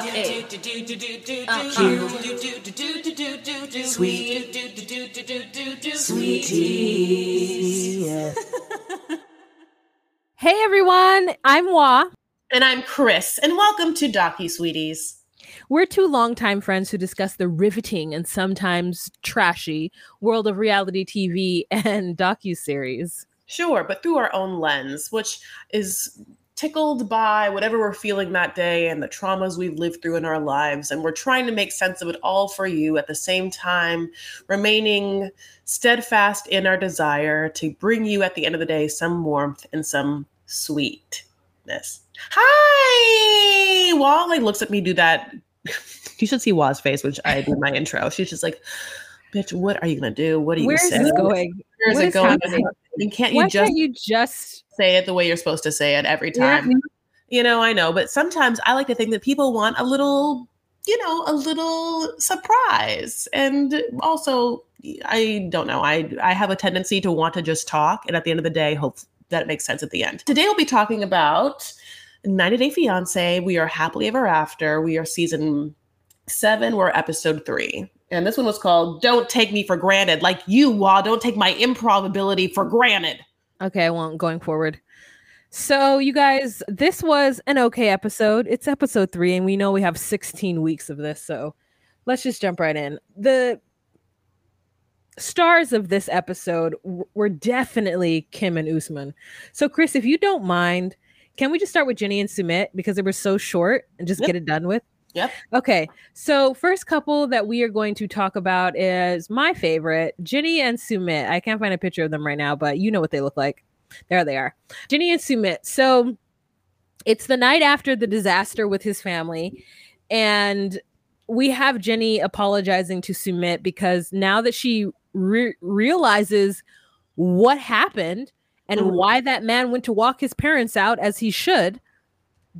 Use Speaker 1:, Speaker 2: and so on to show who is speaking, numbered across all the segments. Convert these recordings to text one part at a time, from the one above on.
Speaker 1: Hey everyone, I'm Wa.
Speaker 2: And I'm Chris, and welcome to Docu Sweeties.
Speaker 1: We're two longtime friends who discuss the riveting and sometimes trashy world of reality TV and docu series.
Speaker 2: Sure, but through our own lens, which is tickled by whatever we're feeling that day and the traumas we've lived through in our lives. And we're trying to make sense of it all for you at the same time, remaining steadfast in our desire to bring you at the end of the day some warmth and some sweetness. Hi! Wall like looks at me do that. you should see Wa's face, which I do my intro. She's just like, bitch, what are you gonna do? What are you
Speaker 1: Where's
Speaker 2: saying?
Speaker 1: this going?
Speaker 2: Where's
Speaker 1: What
Speaker 2: it going?
Speaker 1: happening?
Speaker 2: And can't
Speaker 1: Why
Speaker 2: you just
Speaker 1: can't you just
Speaker 2: say it the way you're supposed to say it every
Speaker 1: Yeah.
Speaker 2: time? You know, I know, but sometimes I like to think that people want a little, you know, a little surprise. And also, I don't know. I I have a tendency to want to just talk, and at the end of the day, hope that it makes sense at the end. Today, we'll be talking about 90 Day Fiance. We are happily ever after. We are season seven. We're episode three. And this one was called Don't Take Me for Granted. Like you, Wa, don't take my improbability for granted.
Speaker 1: Okay, I won't going forward. So, you guys, this was an okay episode. It's episode three, and we know we have 16 weeks of this. So, let's just jump right in. The stars of this episode were definitely Kim and Usman. So, Chris, if you don't mind, can we just start with Jenny and Sumit because they were so short and just
Speaker 2: Yep.
Speaker 1: get it done with?
Speaker 2: Yep.
Speaker 1: Okay. So, first couple that we are going to talk about is my favorite, Jenny and Sumit. I can't find a picture of them right now, but you know what they look like. There they are. Jenny and Sumit. So, it's the night after the disaster with his family, and we have Jenny apologizing to Sumit because now that she re- realizes what happened and
Speaker 2: Mhm.
Speaker 1: why that man went to walk his parents out as he should,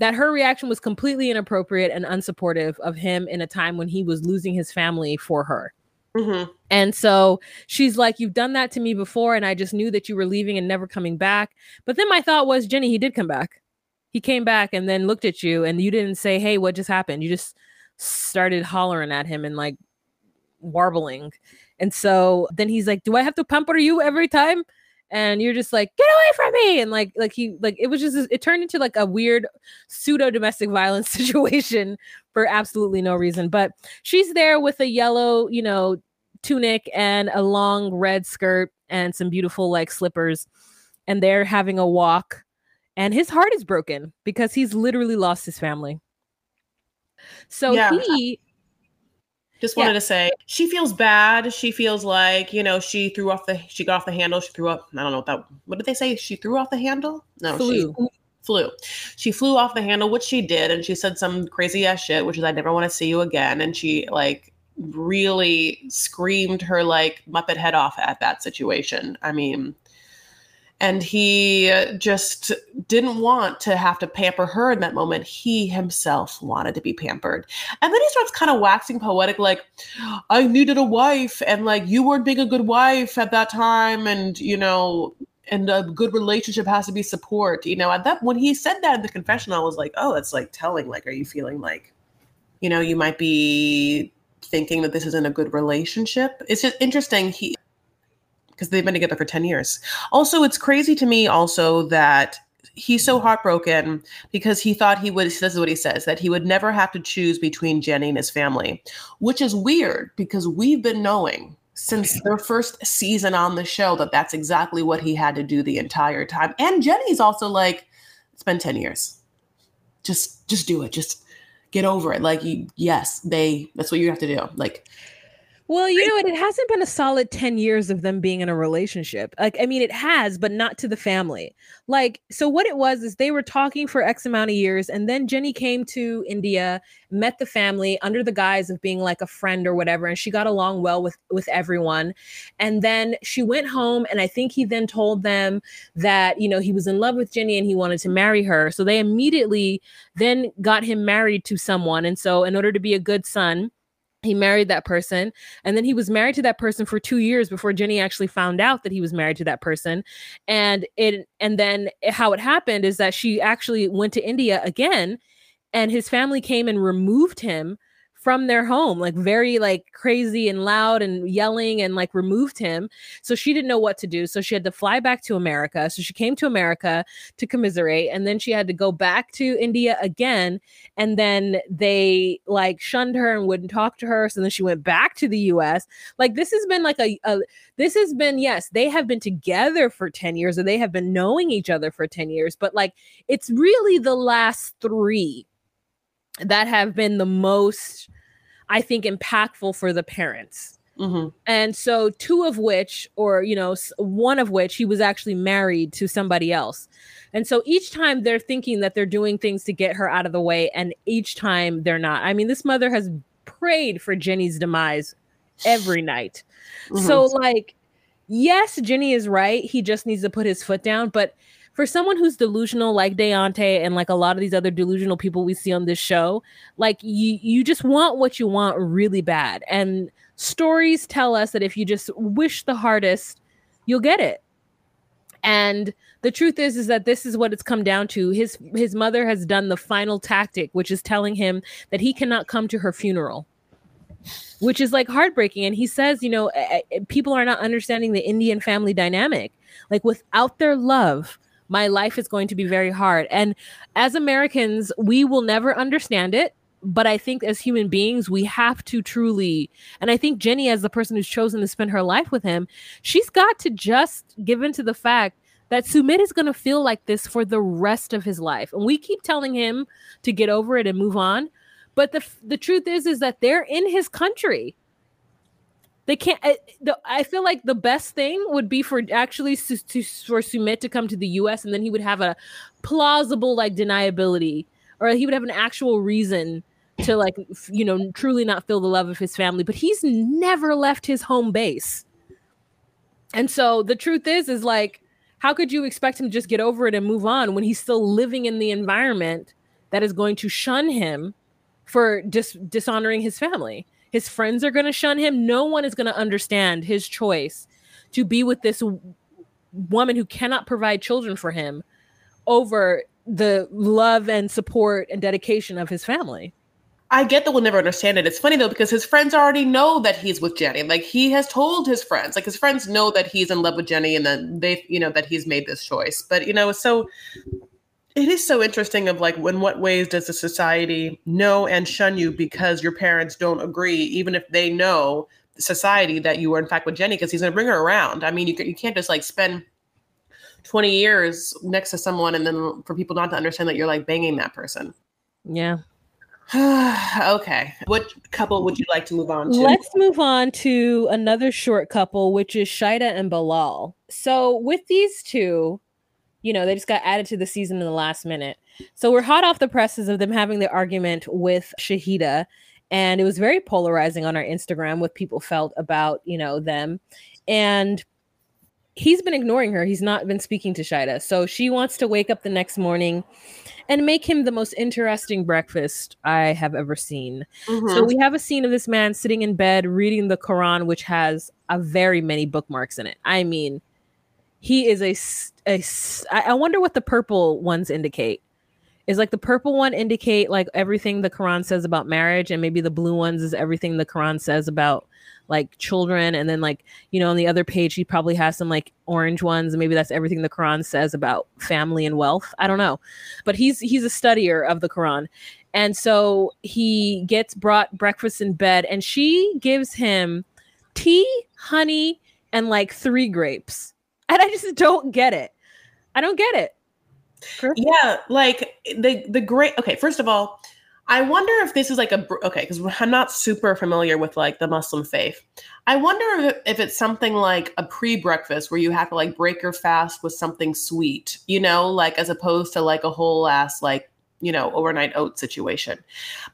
Speaker 1: that her reaction was completely inappropriate and unsupportive of him in a time when he was losing his family for her.
Speaker 2: Mm-hmm.
Speaker 1: And so she's like, You've done that to me before, and I just knew that you were leaving and never coming back. But then my thought was, Jenny, he did come back. He came back and then looked at you, and you didn't say, Hey, what just happened? You just started hollering at him and like warbling. And so then he's like, Do I have to pamper you every time? And you're just like, get away from me. And like, like he like it was just it turned into like a weird pseudo domestic violence situation for absolutely no reason. But she's there with a yellow, you know, tunic and a long red skirt and some beautiful like slippers. And they're having a walk. And his heart is broken because he's literally lost his family. So
Speaker 2: Yeah.
Speaker 1: he
Speaker 2: Just
Speaker 1: Yeah.
Speaker 2: wanted to say she feels bad. She feels like, you know, she threw off the she got off the handle. She threw up, I don't know what that what did they say? She threw off the handle? No,
Speaker 1: Flew.
Speaker 2: she flew. She flew off the handle, which she did, and she said some crazy ass shit, which is I never want to see you again. And she like really screamed her like Muppet head off at that situation. I mean, and he just didn't want to have to pamper her in that moment. He himself wanted to be pampered. And then he starts kind of waxing poetic, like, I needed a wife, and like, you weren't being a good wife at that time, and you know, and a good relationship has to be support. You know, at that when he said that in the confessional, I was like, oh, that's like telling. Like, are you feeling like, you know, you might be thinking that this isn't a good relationship? It's just interesting. He because they've been together for 10 years. Also, it's crazy to me also that he's so heartbroken because he thought he would this is what he says that he would never have to choose between Jenny and his family, which is weird because we've been knowing since their first season on the show that that's exactly what he had to do the entire time. And Jenny's also like it's been 10 years. Just just do it. Just get over it. Like yes, they that's what you have to do. Like
Speaker 1: Well, you know? It hasn't been a solid 10 years of them being in a relationship. Like, I mean, it has, but not to the family. Like, so what it was is they were talking for X amount of years, and then Jenny came to India, met the family under the guise of being like a friend or whatever, and she got along well with with everyone. And then she went home, and I think he then told them that, you know, he was in love with Jenny and he wanted to marry her. So they immediately then got him married to someone. And so, in order to be a good son, he married that person and then he was married to that person for 2 years before Jenny actually found out that he was married to that person. And it and then eh, how it happened is that she actually went to India again and his family came and removed him from their home, like very like crazy and loud and yelling and like removed him. So she didn't know what to do. So she had to fly back to America. So she came to America to commiserate and then she had to go back to India again. And then they like shunned her and wouldn't talk to her. So then she went back to the US. Like this has been like a, a this has been, yes, they have been together for 10 years or they have been knowing each other for 10 years, but like it's really the last three that have been the most, I think, impactful for the parents.
Speaker 2: Mm-hmm.
Speaker 1: And so, two of which, or, you know, one of which, he was actually married to somebody else. And so each time they're thinking that they're doing things to get her out of the way, and each time they're not. I mean, this mother has prayed for Jenny's demise every night. Mm-hmm. So, like, yes, Jenny is right. He just needs to put his foot down. But for someone who's delusional like Deontay and like a lot of these other delusional people we see on this show, like you you just want what you want really bad. And stories tell us that if you just wish the hardest, you'll get it. And the truth is is that this is what it's come down to. His his mother has done the final tactic, which is telling him that he cannot come to her funeral which is like heartbreaking. And he says, you know, eh, eh, people are not understanding the Indian family dynamic. Like without their love, my life is going to be very hard. And as Americans, we will never understand it. But I think as human beings, we have to truly, and I think Jenny, as the person who's chosen to spend her life with him, she's got to just give into the fact that Sumit is going to feel like this for the rest of his life. And we keep telling him to get over it and move on. But the the truth is is that they're in his country. They can't. I, the, I feel like the best thing would be for actually to, to, for Sumit to come to the U.S. and then he would have a plausible like deniability, or he would have an actual reason to like you know truly not feel the love of his family. But he's never left his home base, and so the truth is is like how could you expect him to just get over it and move on when he's still living in the environment that is going to shun him for dis- dishonoring his family? His friends are going to shun him. No one is going to understand his choice to be with this woman who cannot provide children for him over the love and support and dedication of his family.
Speaker 2: I get that we'll never understand it. It's funny though because his friends already know that he's with Jenny. Like he has told his friends, like his friends know that he's in love with Jenny, and then they, you know, that he's made this choice. But you know, so it is so interesting of like in what ways does a society know and shun you because your parents don't agree even if they know society that you were in fact with jenny because he's going to bring her around. I mean you, you can't just like spend 20 years next to someone and then for people not to understand that you're like banging that person.
Speaker 1: Yeah.
Speaker 2: Okay. What couple would you like to move on to?
Speaker 1: Let's move on to another short couple which is Shaeeda and bilal. So with these two you know, they just got added to the season in the last minute. So we're hot off the presses of them having the argument with Shahida. And it was very polarizing on our Instagram what people felt about, you know, them. And he's been ignoring her. He's not been speaking to Shaeeda. So she wants to wake up the next morning and make him the most interesting breakfast I have ever seen. Mm-hmm. So we have a scene of this man sitting in bed reading the Quran, which has a very many bookmarks in it. I mean, he is a, a I wonder what the purple ones indicate. Is like the purple one indicate like everything the Quran says about marriage, and maybe the blue ones is everything the Quran says about like children, and then like you know on the other page he probably has some like orange ones, and maybe that's everything the Quran says about family and wealth. I don't know, but he's he's a studier of the Quran, and so he gets brought breakfast in bed, and she gives him tea, honey, and like three grapes and I just don't get it. I don't get it.
Speaker 2: Yeah, like the the great. Okay, first of all, I wonder if this is like a okay because I'm not super familiar with like the Muslim faith. I wonder if, if it's something like a pre-breakfast where you have to like break your fast with something sweet, you know, like as opposed to like a whole ass like you know overnight oat situation.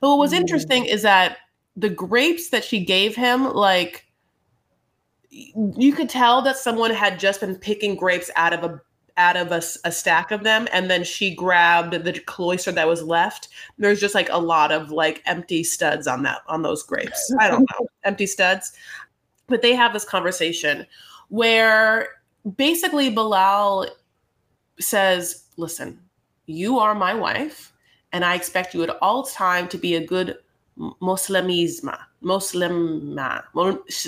Speaker 2: But what was mm. interesting is that the grapes that she gave him, like you could tell that someone had just been picking grapes out of a out of a, a, stack of them and then she grabbed the cloister that was left. There's just like a lot of like empty studs on that on those grapes. I don't know. Empty studs. But they have this conversation where basically bilal says listen you are my wife and I expect you at all time to be a good Muslimisma. Muslim.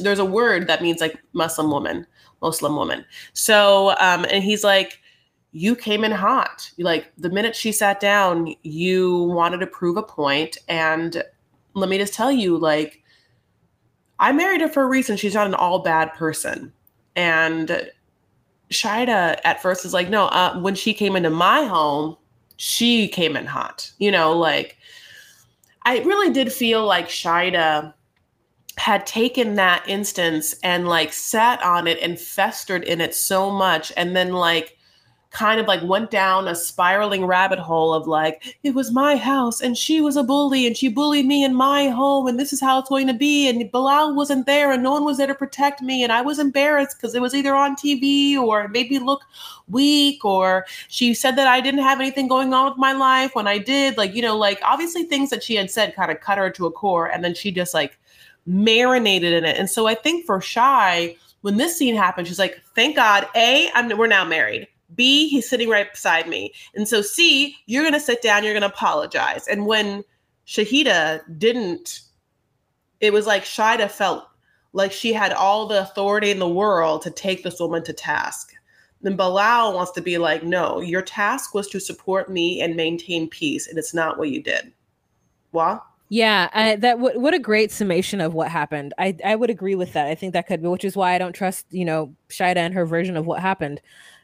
Speaker 2: There's a word that means like Muslim woman, Muslim woman. So, um, and he's like, you came in hot. Like the minute she sat down, you wanted to prove a point. And let me just tell you, like, I married her for a reason. She's not an all bad person. And Shaeeda at first is like, no, uh, when she came into my home, she came in hot. You know, like, I really did feel like Shaeeda had taken that instance and like sat on it and festered in it so much and then like kind of like went down a spiraling rabbit hole of like it was my house and she was a bully and she bullied me in my home and this is how it's going to be and Bilal wasn't there and no one was there to protect me and I was embarrassed because it was either on TV or it made me look weak or she said that I didn't have anything going on with my life when I did like you know like obviously things that she had said kind of cut her to a core and then she just like marinated in it and so I think for Shy when this scene happened she's like thank God a I'm we're now married B, he's sitting right beside me. And so C, you're going to sit down, you're going to apologize. And when Shahida didn't, it was like Shaeeda felt like she had all the authority in the world to take this woman to task. Then Bilal wants to be like, no, your task was to support me and maintain peace, and it's not what you did. What?
Speaker 1: Yeah, I, that w- what a great summation of what happened. I I would agree with that. I think that could be, which is why I don't trust you know Shaeeda and her version of what happened.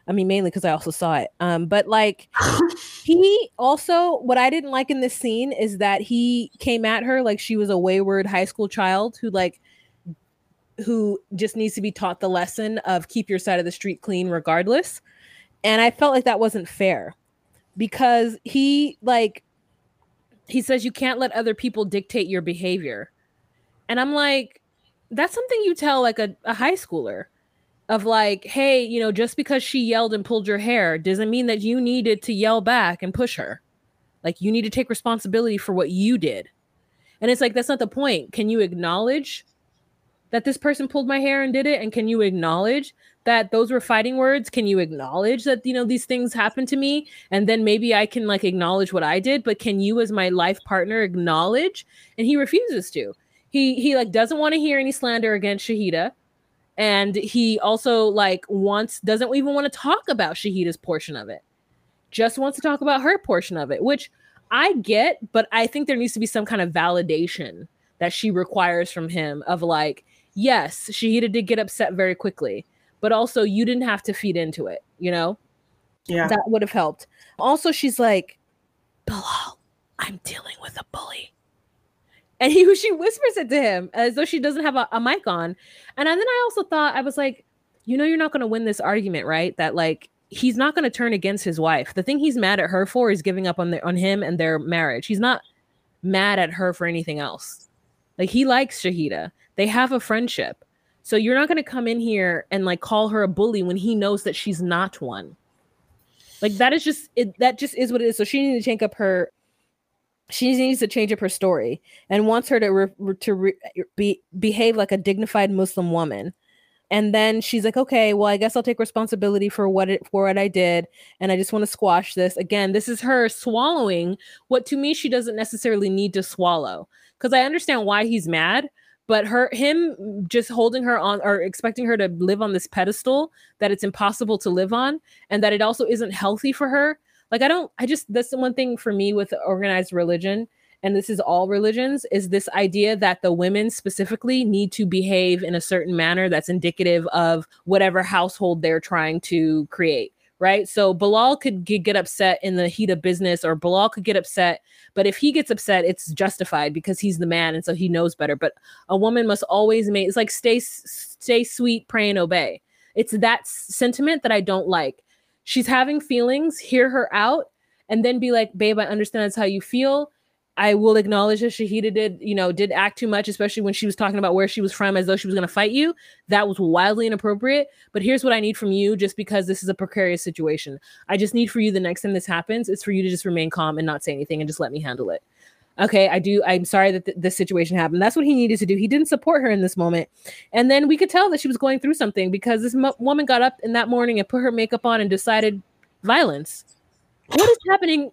Speaker 1: I mean, mainly because I also saw it. Um, but like he also what I didn't like in this scene is that he came at her like she was a wayward high school child who like who just needs to be taught the lesson of keep your side of the street clean regardless. And I felt like that wasn't fair because he like he says you can't let other people dictate your behavior. And I'm like, that's something you tell like a, a high schooler of like, hey, you know, just because she yelled and pulled your hair doesn't mean that you needed to yell back and push her. Like you need to take responsibility for what you did. And it's like that's not the point. Can you acknowledge that this person pulled my hair and did it and can you acknowledge that those were fighting words? Can you acknowledge that you know these things happened to me and then maybe I can like acknowledge what I did, but can you as my life partner acknowledge? And he refuses to. He he like doesn't want to hear any slander against shahida and he also like wants doesn't even want to talk about shahida's portion of it. Just wants to talk about her portion of it, which I get, but I think there needs to be some kind of validation that she requires from him of like, yes, Shaeeda did get upset very quickly, but also you didn't have to feed into it, you know?
Speaker 2: Yeah.
Speaker 1: That would have helped. Also, she's like, Bilal, I'm dealing with a bully and he she whispers it to him as though she doesn't have a, a mic on and then i also thought i was like you know you're not going to win this argument right that like he's not going to turn against his wife the thing he's mad at her for is giving up on the, on him and their marriage he's not mad at her for anything else like he likes Shahida. they have a friendship so you're not going to come in here and like call her a bully when he knows that she's not one like that is just it that just is what it is so she needs to change up her she needs to change up her story and wants her to re- to re- be behave like a dignified Muslim woman. And then she's like, "Okay, well, I guess I'll take responsibility for what it for what I did, and I just want to squash this." Again, this is her swallowing what to me she doesn't necessarily need to swallow because I understand why he's mad, but her him just holding her on or expecting her to live on this pedestal that it's impossible to live on and that it also isn't healthy for her. Like I don't I just that's the one thing for me with organized religion and this is all religions is this idea that the women specifically need to behave in a certain manner that's indicative of whatever household they're trying to create right? So bilal could get upset in the heat of business or bilal could get upset but if he gets upset it's justified because he's the man and so he knows better. But a woman must always make it's like stay stay sweet pray and obey. It's that sentiment that i don't like. She's having feelings, hear her out, and then be like, babe, I understand that's how you feel. I will acknowledge that Shahida did, you know, did act too much, especially when she was talking about where she was from as though she was going to fight you. That was wildly inappropriate. But here's what I need from you just because this is a precarious situation. I just need for you the next time this happens, it's for you to just remain calm and not say anything and just let me handle it. Okay, I do. I'm sorry that th- this situation happened. That's what he needed to do. He didn't support her in this moment. And then we could tell that she was going through something because this mo- woman got up in that morning and put her makeup on and decided violence. What is happening?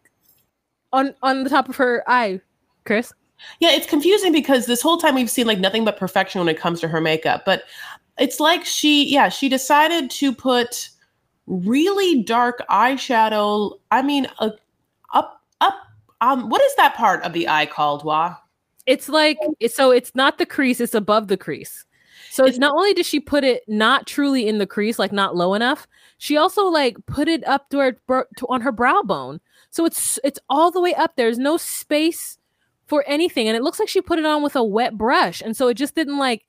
Speaker 1: On on the top of her eye, Chris.
Speaker 2: Yeah, it's confusing because this whole time we've seen like nothing but perfection when it comes to her makeup. But it's like she, yeah, she decided to put really dark eyeshadow. I mean, uh, up, up. Um, what is that part of the eye called? Wah.
Speaker 1: It's like so. It's not the crease; it's above the crease. So it's not only did she put it not truly in the crease, like not low enough, she also like put it up to her to, on her brow bone. So it's it's all the way up. There's no space for anything, and it looks like she put it on with a wet brush, and so it just didn't like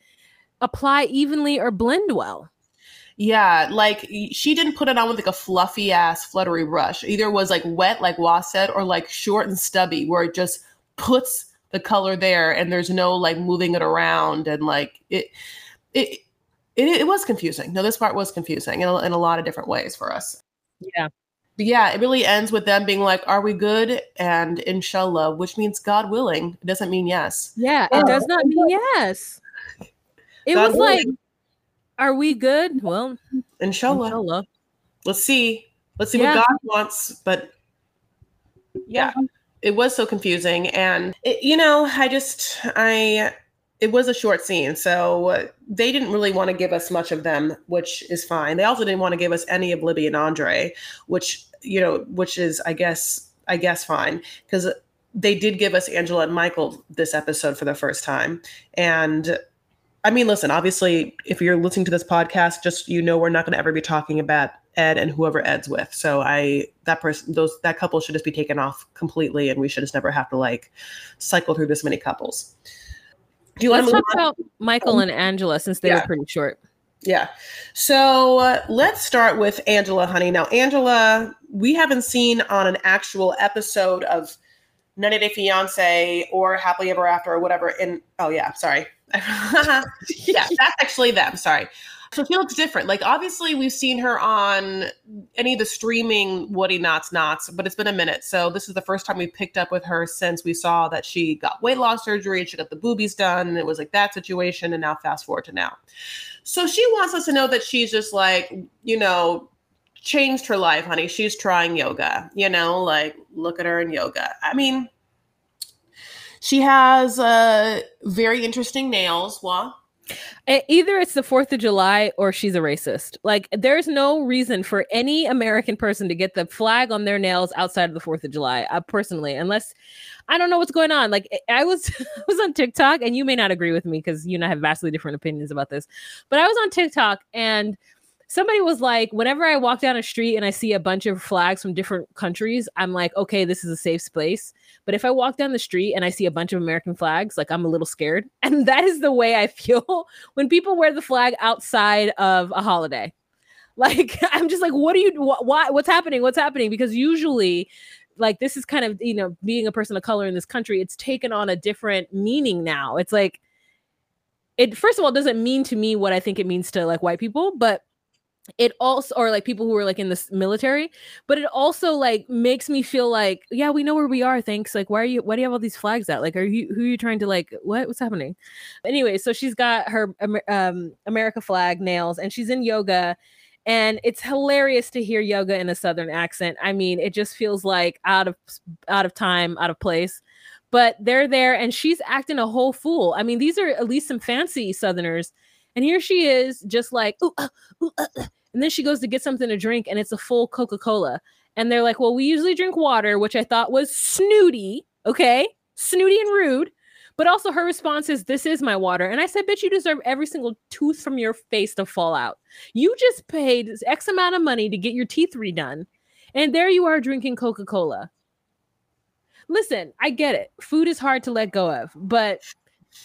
Speaker 1: apply evenly or blend well.
Speaker 2: Yeah, like she didn't put it on with like a fluffy ass fluttery brush. Either was like wet, like Was said, or like short and stubby, where it just puts the color there and there's no like moving it around and like it it it, it was confusing. No, this part was confusing in a, in a lot of different ways for us.
Speaker 1: Yeah.
Speaker 2: But yeah, it really ends with them being like, "Are we good?" and inshallah, which means God willing. It doesn't mean yes.
Speaker 1: Yeah, it does not mean yes. It God was willing. like, "Are we good?" Well,
Speaker 2: inshallah. inshallah. Let's see. Let's see yeah. what God wants. But yeah, it was so confusing, and it, you know, I just I it was a short scene, so uh, they didn't really want to give us much of them, which is fine. They also didn't want to give us any of Libby and Andre, which you know, which is I guess I guess fine because they did give us Angela and Michael this episode for the first time, and I mean, listen, obviously, if you're listening to this podcast, just you know, we're not going to ever be talking about Ed and whoever Ed's with. So I that person those that couple should just be taken off completely, and we should just never have to like cycle through this many couples.
Speaker 1: Do you want to talk on? about Michael and Angela since they yeah. were pretty short?
Speaker 2: Yeah. So uh, let's start with Angela, honey. Now, Angela, we haven't seen on an actual episode of 90 Day Fiance or Happily Ever After or whatever. In oh yeah, sorry. yeah, that's actually them. Sorry. So she looks different. Like obviously we've seen her on any of the streaming Woody Knots Knots, but it's been a minute. So this is the first time we picked up with her since we saw that she got weight loss surgery and she got the boobies done. And it was like that situation. And now fast forward to now. So she wants us to know that she's just like, you know, changed her life, honey. She's trying yoga, you know, like look at her in yoga. I mean, she has uh very interesting nails. Well,
Speaker 1: Either it's the 4th of July or she's a racist. Like, there's no reason for any American person to get the flag on their nails outside of the 4th of July, uh, personally, unless I don't know what's going on. Like, I was, I was on TikTok, and you may not agree with me because you and I have vastly different opinions about this, but I was on TikTok and somebody was like, whenever I walk down a street and I see a bunch of flags from different countries, I'm like, okay, this is a safe space. But if I walk down the street and I see a bunch of American flags, like I'm a little scared. And that is the way I feel when people wear the flag outside of a holiday. Like, I'm just like, what are you, wh- why, what's happening? What's happening? Because usually, like, this is kind of, you know, being a person of color in this country, it's taken on a different meaning now. It's like, it first of all doesn't mean to me what I think it means to like white people, but it also or like people who are like in the military but it also like makes me feel like yeah we know where we are thanks like why are you why do you have all these flags out? Like are you who are you trying to like what what's happening? Anyway so she's got her um america flag nails and she's in yoga and it's hilarious to hear yoga in a southern accent. I mean it just feels like out of out of time out of place. But they're there and she's acting a whole fool. I mean these are at least some fancy southerners and here she is, just like, ooh, uh, ooh, uh, uh. and then she goes to get something to drink, and it's a full Coca Cola. And they're like, well, we usually drink water, which I thought was snooty, okay? Snooty and rude. But also her response is, This is my water. And I said, Bitch, you deserve every single tooth from your face to fall out. You just paid X amount of money to get your teeth redone. And there you are drinking Coca Cola. Listen, I get it. Food is hard to let go of, but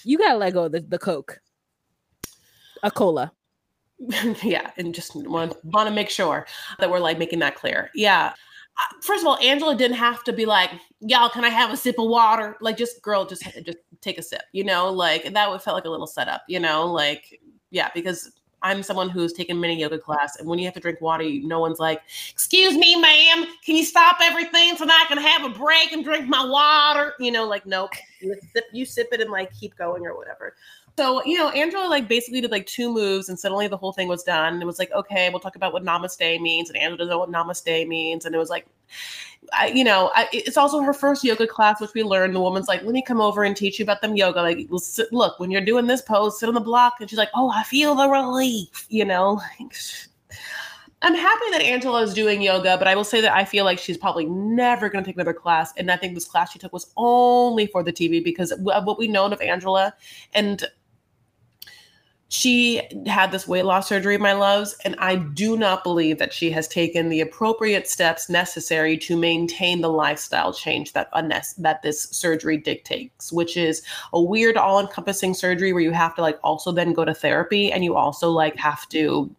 Speaker 1: you got to let go of the, the Coke a cola.
Speaker 2: yeah, and just want want to make sure that we're like making that clear. Yeah. Uh, first of all, Angela didn't have to be like, "Y'all, can I have a sip of water?" Like, just girl, just just take a sip. You know, like that would felt like a little setup. You know, like yeah, because I'm someone who's taken many yoga class, and when you have to drink water, no one's like, "Excuse me, ma'am, can you stop everything so that I can have a break and drink my water?" You know, like nope, you sip, you sip it and like keep going or whatever. So, you know, Angela like basically did like two moves and suddenly the whole thing was done. and It was like, okay, we'll talk about what namaste means. And Angela doesn't know what namaste means. And it was like, I, you know, I, it's also her first yoga class, which we learned. The woman's like, "Let me come over and teach you about them yoga." Like, sit, look, when you're doing this pose, sit on the block, and she's like, "Oh, I feel the relief," you know. I'm happy that Angela is doing yoga, but I will say that I feel like she's probably never going to take another class. And I think this class she took was only for the TV because of what we know of Angela. And she had this weight loss surgery, my loves, and I do not believe that she has taken the appropriate steps necessary to maintain the lifestyle change that that this surgery dictates, which is a weird all-encompassing surgery where you have to like also then go to therapy and you also like have to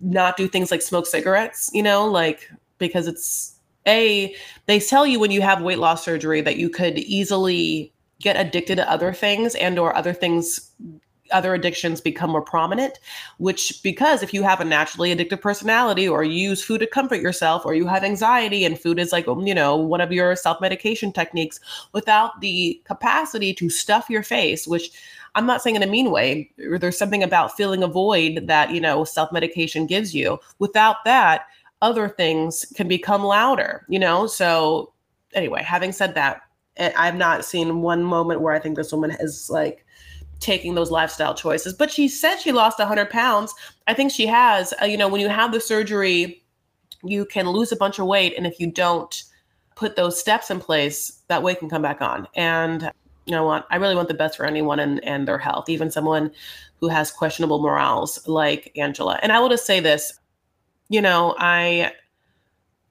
Speaker 2: not do things like smoke cigarettes, you know, like because it's a they tell you when you have weight loss surgery that you could easily get addicted to other things and or other things other addictions become more prominent which because if you have a naturally addictive personality or you use food to comfort yourself or you have anxiety and food is like you know one of your self-medication techniques without the capacity to stuff your face which i'm not saying in a mean way there's something about filling a void that you know self-medication gives you. Without that other things can become louder you know? So anyway having said that eh, i've not seen one moment where i think this woman is like taking those lifestyle choices. But she said she lost 100 pounds. I think she has. Uh, you know, when you have the surgery, you can lose a bunch of weight. And if you don't put those steps in place, that weight can come back on. And you know? I really want the best for anyone and, and their health, even someone who has questionable morals like Angela. And I will just say this, you know, I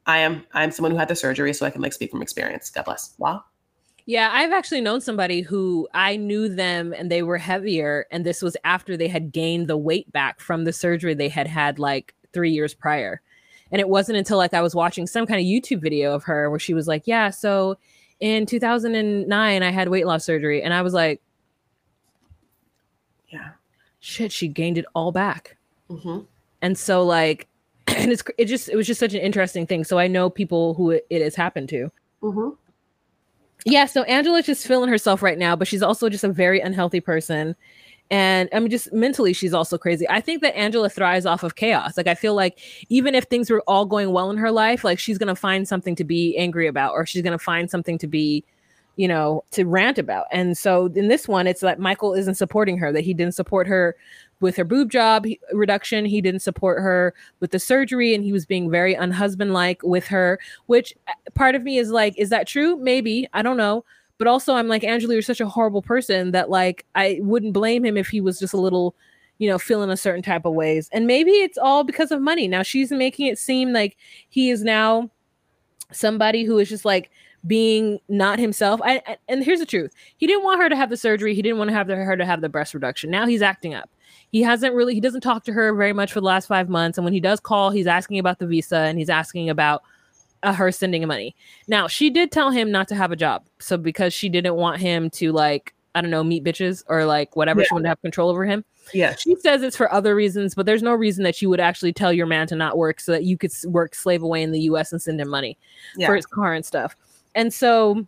Speaker 2: I am I'm someone who had the surgery, so I can like speak from experience. God bless. Wow.
Speaker 1: Yeah, I've actually known somebody who I knew them and they were heavier. And this was after they had gained the weight back from the surgery they had had like three years prior. And it wasn't until like I was watching some kind of YouTube video of her where she was like, Yeah, so in 2009, I had weight loss surgery. And I was like,
Speaker 2: Yeah,
Speaker 1: shit, she gained it all back.
Speaker 2: Mm-hmm.
Speaker 1: And so, like, and it's it just it was just such an interesting thing. So I know people who it, it has happened to.
Speaker 2: Mm-hmm
Speaker 1: yeah, so Angela's just feeling herself right now, but she's also just a very unhealthy person. And I mean, just mentally, she's also crazy. I think that Angela thrives off of chaos. Like, I feel like even if things were all going well in her life, like she's going to find something to be angry about, or she's going to find something to be, you know, to rant about. And so in this one, it's like Michael isn't supporting her, that he didn't support her with her boob job reduction. He didn't support her with the surgery and he was being very unhusbandlike with her, which uh, part of me is like, is that true? Maybe. I don't know. But also, I'm like, Angela, you're such a horrible person that, like, I wouldn't blame him if he was just a little, you know, feeling a certain type of ways. And maybe it's all because of money. Now she's making it seem like he is now somebody who is just like being not himself. I, I, and here's the truth: he didn't want her to have the surgery. He didn't want to have the, her to have the breast reduction. Now he's acting up he hasn't really he doesn't talk to her very much for the last five months. And when he does call he's asking about the visa and he's asking about uh, her sending money. Now she did tell him not to have a job. So because she didn't want him to like i don't know meet bitches or like whatever yeah. she wanted to have control over him.
Speaker 2: Yeah.
Speaker 1: She says it's for other reasons but there's no reason that you would actually tell your man to not work so that you could work slave away in the us and send him money yeah. for his car and stuff. And so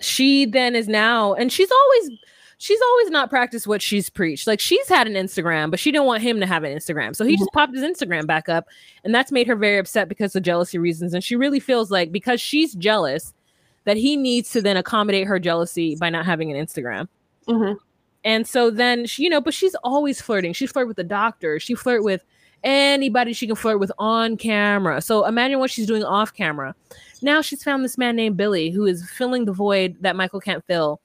Speaker 1: she then is now and she's always she's always not practiced what she's preached. Like she's had an Instagram, but she didn't want him to have an Instagram. So he mm-hmm. just popped his Instagram back up. And that's made her very upset because of jealousy reasons. And she really feels like because she's jealous, that he needs to then accommodate her jealousy by not having an Instagram.
Speaker 2: Mm-hmm.
Speaker 1: And so then she, you know, but she's always flirting. She flirt with the doctor. She flirt with anybody she can flirt with on camera. So imagine what she's doing off camera. Now she's found this man named Billy who is filling the void that Michael can't fill.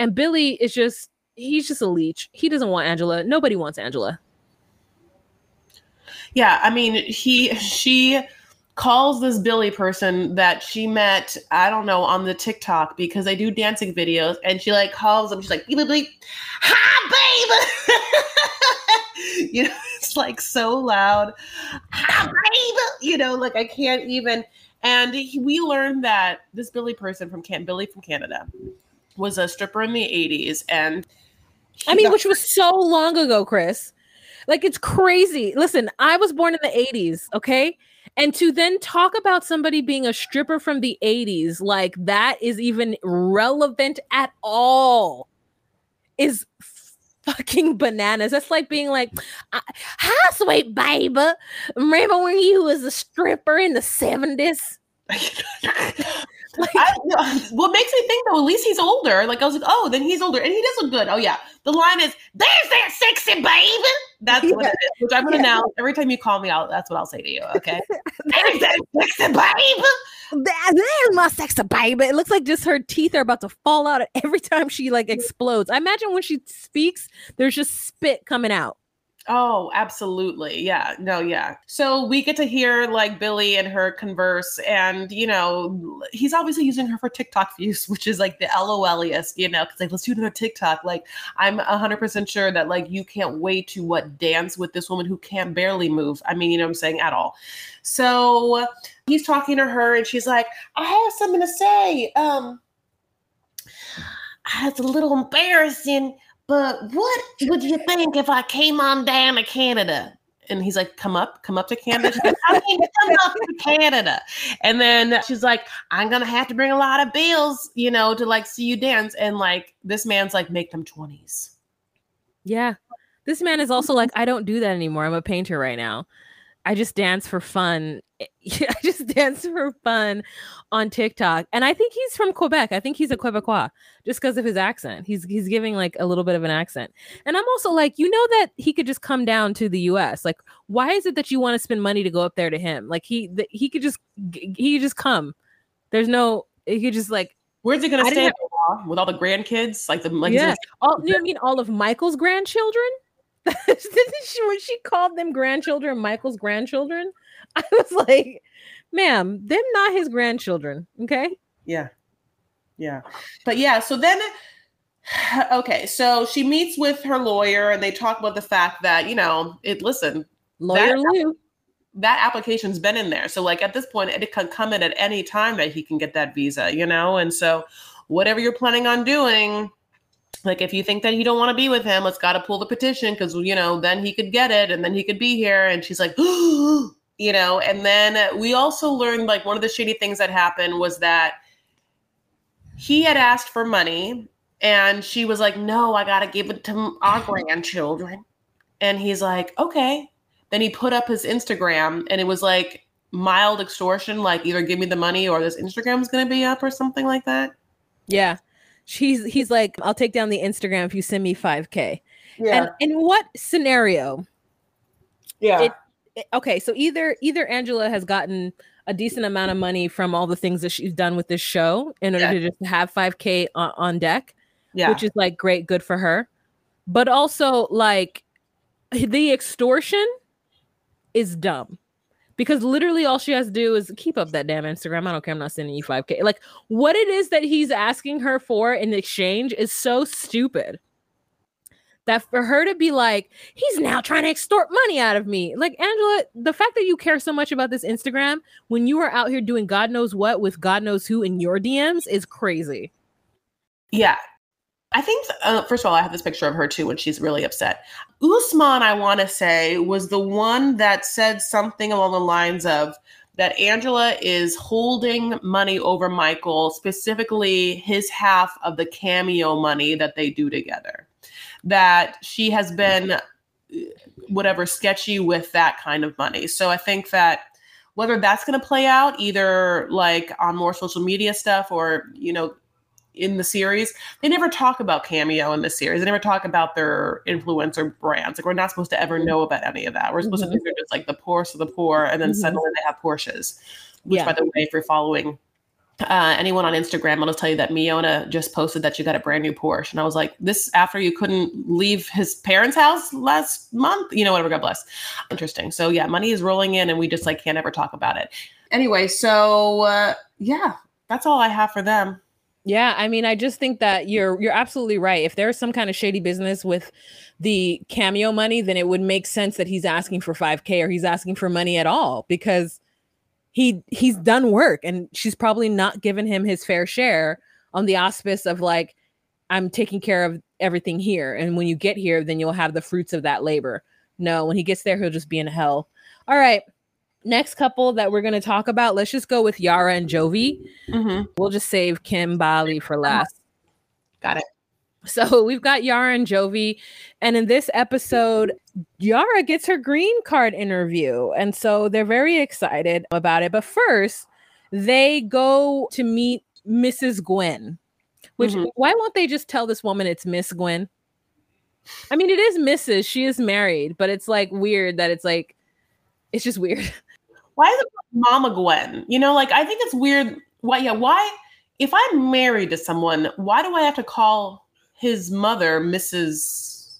Speaker 1: And Billy is just he's just a leech. He doesn't want Angela. Nobody wants Angela.
Speaker 2: Yeah, I mean, he she calls this Billy person that she met, I don't know, on the TikTok because I do dancing videos, and she like calls him. She's like, "Billy, Billy, hi, baby." you know, it's like so loud, hi, baby. You know, like I can't even. And he, we learned that this Billy person from Can Billy from Canada was a stripper in the 80s and
Speaker 1: I mean, which was so long ago, Chris. Like it's crazy. Listen, I was born in the 80s, okay? And to then talk about somebody being a stripper from the 80s like that is even relevant at all is fucking bananas. That's like being like, "Hi, sweet baby. Remember when you was a stripper in the '70s?"
Speaker 2: Like, I, what makes me think though, at least he's older. Like I was like, oh, then he's older, and he does look good. Oh yeah, the line is, "There's that sexy baby." That's yeah. what it is. Which I'm gonna yeah. now. Every time you call me out, that's what I'll say to you. Okay, there's that sexy baby.
Speaker 1: There's my sexy baby. It looks like just her teeth are about to fall out every time she like explodes. I imagine when she speaks, there's just spit coming out.
Speaker 2: Oh, absolutely. Yeah. No, yeah. So we get to hear like Billy and her converse, and you know, he's obviously using her for TikTok views, which is like the LOLiest, you know, because like let's do another TikTok. Like, I'm hundred percent sure that like you can't wait to what dance with this woman who can't barely move. I mean, you know I'm saying at all. So he's talking to her, and she's like, I have something to say. Um, it's a little embarrassing but what would you think if I came on down to Canada? And he's like, come up, come up to Canada. Like, I mean, come up to Canada. And then she's like, I'm gonna have to bring a lot of bills, you know, to like see you dance. And like this man's like, make them 20s.
Speaker 1: Yeah. This man is also like, I don't do that anymore. I'm a painter right now. I just dance for fun. Eh, I just dance for fun on TikTok. And I think he's from Quebec. I think he's a Quebecois just because of his accent. He's he's giving like a little bit of an accent. And I'm also like, you know that he could just come down to the US. Like why is it that you want to spend money to go up there to him? Like he the, he could just he could just come. There's no he could just like
Speaker 2: Where's he gonna stay have, with all the grandkids? Like the like
Speaker 1: yeah. All, you know I mean all of Michael's grandchildren? Didn't she when she called them grandchildren Michael's grandchildren? I was like, ma'am, them not his grandchildren. Okay.
Speaker 2: Yeah. Yeah. But yeah, so then okay, so she meets with her lawyer and they talk about the fact that, you know, it listen,
Speaker 1: lawyer that, Lou.
Speaker 2: That application's been in there. So like at this point, it can come in at any time that he can get that visa, you know? And so whatever you're planning on doing, like if you think that you don't want to be with him let's got to pull the petition because you know then he could get it and then he could be here and she's like you know and then we also learned like one of the shady things that happened was that he had asked for money and she was like no i gotta give it to our grandchildren and he's like okay then he put up his instagram and it was like mild extortion like either give me the money or this instagram is going to be up or something like that
Speaker 1: yeah She's he's like, I'll take down the Instagram if you send me 5k. Yeah. And in what scenario?
Speaker 2: Yeah.
Speaker 1: It, Eh, okay, so either either Angela has gotten a decent amount of money from all the things that she's done with this show in order yeah. to just have 5k on, on deck. Yeah. Which is like great, good for her. But also like the extortion is dumb because literally all she has to do is keep up that damn Instagram. I don't care. I'm not sending you 5K. Like what it is that he's asking her for in exchange is so stupid. That for her to be like, he's now trying to extort money out of me. Like, Angela, the fact that you care so much about this Instagram when you are out here doing God knows what with God knows who in your DMs is crazy.
Speaker 2: Yeah, I think, uh, first of all, I have this picture of her too when she's really upset. Usman, I want to say, was the one that said something along the lines of that Angela is holding money over Michael, specifically his half of the cameo money that they do together. That she has been uh, whatever sketchy with that kind of money. So I think that whether that's going to play out either like on more social media stuff or you know in the series. They never talk about Cameo in the series. They never talk about their influencer brands. Like we're not supposed to ever know about any of that. We're supposed mm-hmm. to think they're just like the poorest of the poor, and then mm-hmm. suddenly they have Porsches. Which, yeah. by the way, if you're following uh, anyone on Instagram, I'll just tell you that Miona just posted that she got a brand new Porsche, and I was like, "This after you couldn't leave his parents' house last month, you know, whatever. God bless. Interesting. So yeah, money is rolling in, and we just like can't ever talk about it. Anyway, so uh, yeah, that's all I have for them.
Speaker 1: Yeah, I mean, I just think that you're you're absolutely right. If there's some kind of shady business with the cameo money, then it would make sense that he's asking for 5k or he's asking for money at all because he he's done work and she's probably not given him his fair share on the auspice of like I'm taking care of everything here and when you get here then you'll have the fruits of that labor. No, when he gets there he'll just be in hell. All right next couple that we're going to talk about, let's just go with Yara and Jovi. Mm-hmm. We'll just save Kim Bali for last.
Speaker 2: Got it.
Speaker 1: So we've got Yara and Jovi. And in this episode, Yara gets her green card interview. And so they're very excited about it. But first, they go to meet Mrs. Gwen, which mm-hmm. why won't they just tell this woman it's Miss Gwen? I mean, it is Mrs. She is married, but it's like weird that it's like, it's just weird.
Speaker 2: Why is it Mama Gwen? You know, like I think it's weird. Why, yeah, why? If I'm married to someone, why do I have to call his mother Mrs.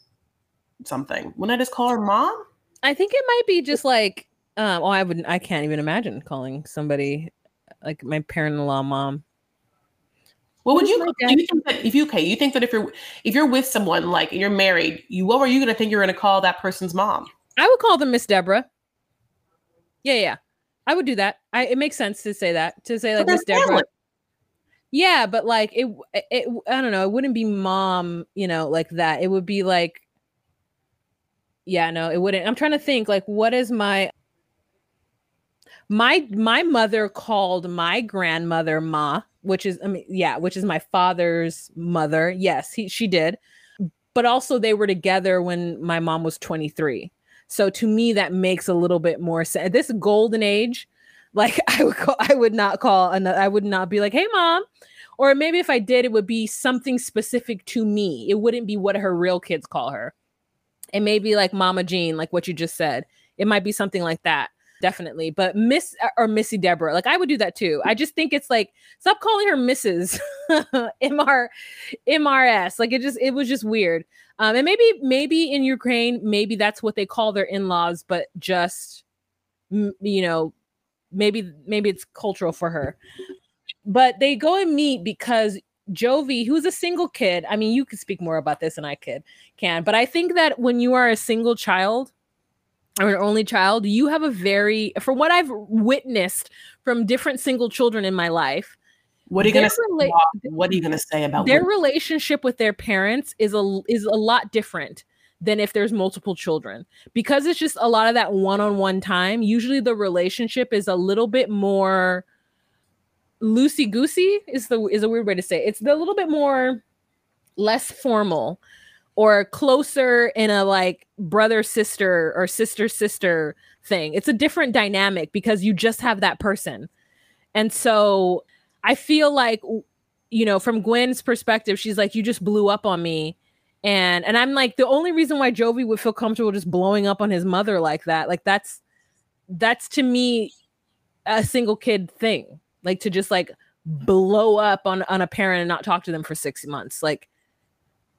Speaker 2: something? Wouldn't I just call her mom?
Speaker 1: I think it might be just like, um, oh, I wouldn't, I can't even imagine calling somebody like my parent-in-law mom.
Speaker 2: What would you do? You think that if you okay, you think that if you're if you're with someone like you're married, you what were you gonna think you're gonna call that person's mom?
Speaker 1: I would call them Miss Deborah. Yeah, yeah, I would do that. I it makes sense to say that to say like Miss Deborah. Yeah, but like it, it, I don't know. It wouldn't be mom, you know, like that. It would be like, yeah, no, it wouldn't. I'm trying to think, like, what is my my my mother called my grandmother ma which is i mean yeah which is my father's mother yes he, she did but also they were together when my mom was 23 so to me that makes a little bit more sense this golden age like i would call i would not call another i would not be like hey mom or maybe if i did it would be something specific to me it wouldn't be what her real kids call her it may be like mama jean like what you just said it might be something like that definitely. But Miss or Missy Deborah, like I would do that too. I just think it's like stop calling her Mrs. Mr. MRS. Like it just it was just weird. Um, and maybe maybe in Ukraine, maybe that's what they call their in-laws, but just you know, maybe maybe it's cultural for her. But they go and meet because Jovi, who's a single kid, I mean, you could speak more about this than I could can, but I think that when you are a single child, or an only child, you have a very, from what I've witnessed from different single children in my life,
Speaker 2: what are you going to rela- What are you going to say about
Speaker 1: their women? relationship with their parents is a is a lot different than if there's multiple children because it's just a lot of that one-on-one time. Usually, the relationship is a little bit more loosey goosey. Is the is a weird way to say it. it's a little bit more less formal or closer in a like brother sister or sister sister thing. It's a different dynamic because you just have that person. And so I feel like you know, from Gwen's perspective, she's like you just blew up on me. And and I'm like the only reason why Jovi would feel comfortable just blowing up on his mother like that, like that's that's to me a single kid thing. Like to just like blow up on on a parent and not talk to them for 6 months. Like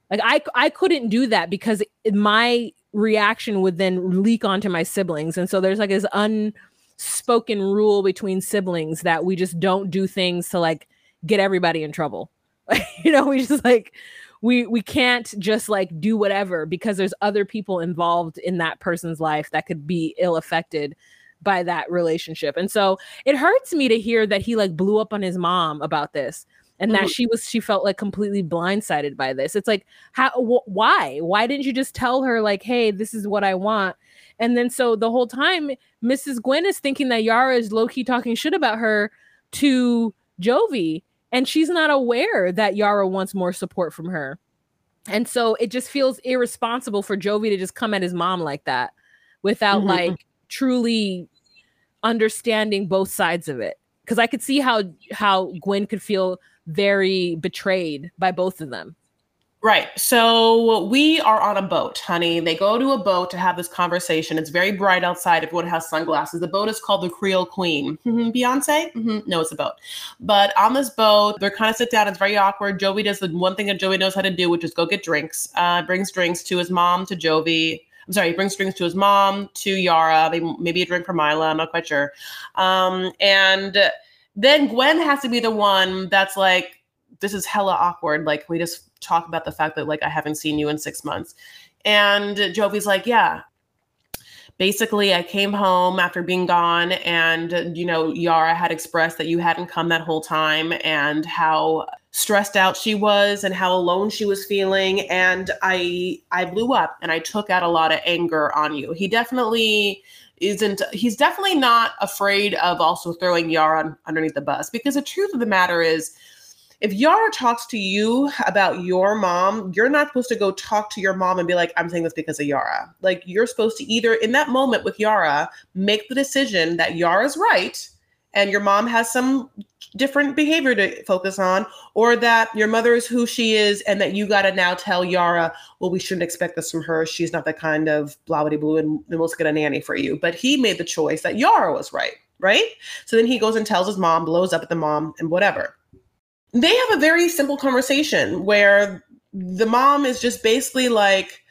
Speaker 1: like I I couldn't do that because my reaction would then leak onto my siblings. And so there's like this unspoken rule between siblings that we just don't do things to like get everybody in trouble. you know, we just like we we can't just like do whatever because there's other people involved in that person's life that could be ill affected by that relationship. And so it hurts me to hear that he like blew up on his mom about this and that mm-hmm. she was she felt like completely blindsided by this it's like how wh- why why didn't you just tell her like hey this is what i want and then so the whole time mrs gwen is thinking that yara is low-key talking shit about her to jovi and she's not aware that yara wants more support from her and so it just feels irresponsible for jovi to just come at his mom like that without mm-hmm. like truly understanding both sides of it because i could see how how gwen could feel very betrayed by both of them.
Speaker 2: Right. So we are on a boat, honey. They go to a boat to have this conversation. It's very bright outside. Everyone has sunglasses. The boat is called the Creole Queen. Mm-hmm. Beyonce? Mm-hmm. No, it's a boat. But on this boat, they're kind of sit down. It's very awkward. Jovi does the one thing that Jovi knows how to do, which is go get drinks. Uh, brings drinks to his mom, to Jovi. I'm sorry, he brings drinks to his mom, to Yara, maybe a drink for Mila. I'm not quite sure. Um, and then Gwen has to be the one that's like, this is hella awkward. Like, we just talk about the fact that like I haven't seen you in six months. And Jovi's like, yeah. Basically, I came home after being gone, and you know, Yara had expressed that you hadn't come that whole time, and how stressed out she was, and how alone she was feeling. And I, I blew up, and I took out a lot of anger on you. He definitely isn't he's definitely not afraid of also throwing Yara underneath the bus because the truth of the matter is if Yara talks to you about your mom, you're not supposed to go talk to your mom and be like, I'm saying this because of Yara. Like, you're supposed to either, in that moment with Yara, make the decision that Yara's right and your mom has some different behavior to focus on, or that your mother is who she is and that you got to now tell Yara, well, we shouldn't expect this from her. She's not the kind of blah, blah, blah, and, and let's get a nanny for you. But he made the choice that Yara was right, right? So then he goes and tells his mom, blows up at the mom, and whatever they have a very simple conversation where the mom is just basically like,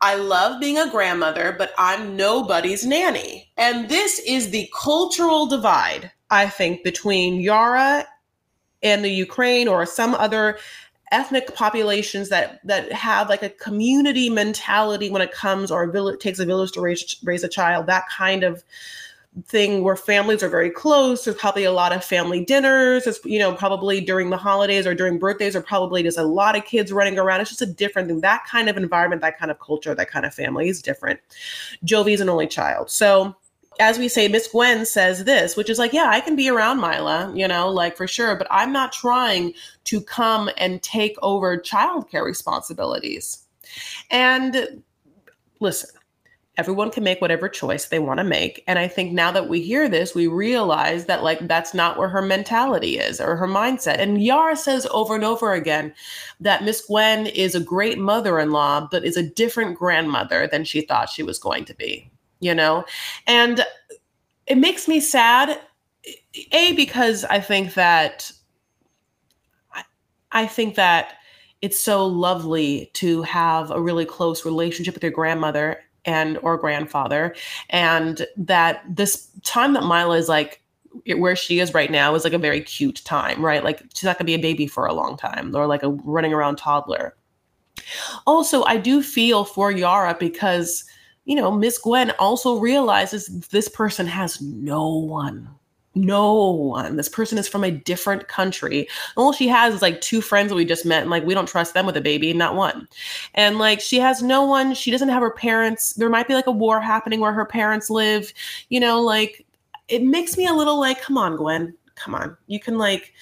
Speaker 2: I love being a grandmother, but I'm nobody's nanny. And this is the cultural divide, I think, between Yara and the Ukraine or some other ethnic populations that that have like a community mentality when it comes or a village takes a village to raise raise a child that kind of thing where families are very close. There's probably a lot of family dinners. It's, you know, probably during the holidays or during birthdays, or probably just a lot of kids running around. It's just a different thing. That kind of environment, that kind of culture, that kind of family is different. Jovi's an only child. So as we say, Miss Gwen says this, which is like, yeah, I can be around Mila, you know, like for sure, but I'm not trying to come and take over childcare responsibilities. And listen, everyone can make whatever choice they want to make and i think now that we hear this we realize that like that's not where her mentality is or her mindset and yara says over and over again that miss gwen is a great mother-in-law but is a different grandmother than she thought she was going to be you know? And it makes me sad a because i think that i think that it's so lovely to have a really close relationship with your grandmother and or grandfather and that this time that mila is like where she is right now is like a very cute time right? Like she's not going to be a baby for a long time or like a running around toddler. Also i do feel for yara because you know miss gwen also realizes this person has no one no one. This person is from a different country. All she has is like two friends that we just met, and like we don't trust them with a baby, not one. And like she has no one. She doesn't have her parents. There might be like a war happening where her parents live. You know, like it makes me a little like, come on, Gwen, come on. You can like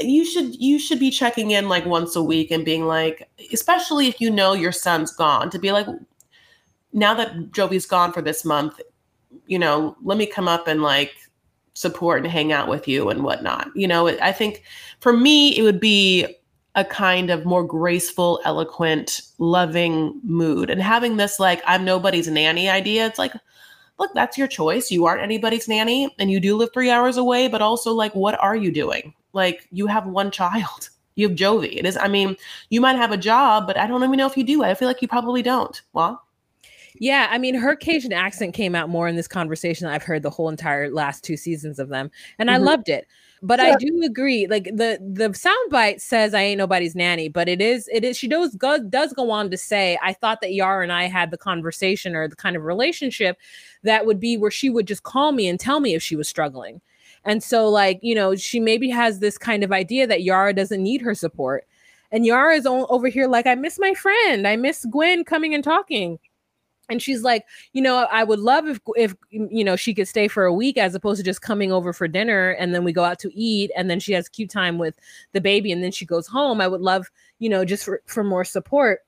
Speaker 2: you should you should be checking in like once a week and being like especially if you know your son's gone to be like now that jovi's gone for this month you know let me come up and like support and hang out with you and whatnot. You know, I think for me, it would be a kind of more graceful, eloquent, loving mood. And having this, like, I'm nobody's nanny idea, it's like, look, that's your choice. You aren't anybody's nanny and you do live three hours away, but also, like, what are you doing? Like, you have one child. You have Jovi. It is, I mean, you might have a job, but I don't even know if you do. I feel like you probably don't. Well,
Speaker 1: yeah, I mean, her Cajun accent came out more in this conversation. I've heard the whole entire last two seasons of them, and mm-hmm. I loved it. But yeah. I do agree. Like the the soundbite says, "I ain't nobody's nanny," but it is it is. She does go does go on to say, "I thought that Yara and I had the conversation or the kind of relationship that would be where she would just call me and tell me if she was struggling." And so, like you know, she maybe has this kind of idea that Yara doesn't need her support, and Yara is over here like, "I miss my friend. I miss Gwen coming and talking." And she's like you know i would love if if you know she could stay for a week as opposed to just coming over for dinner and then we go out to eat and then she has cute time with the baby and then she goes home. I would love you know just for, for more support.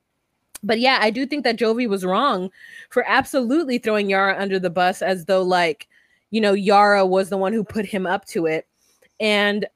Speaker 1: But yeah i do think that jovi was wrong for absolutely throwing yara under the bus as though like you know yara was the one who put him up to it. And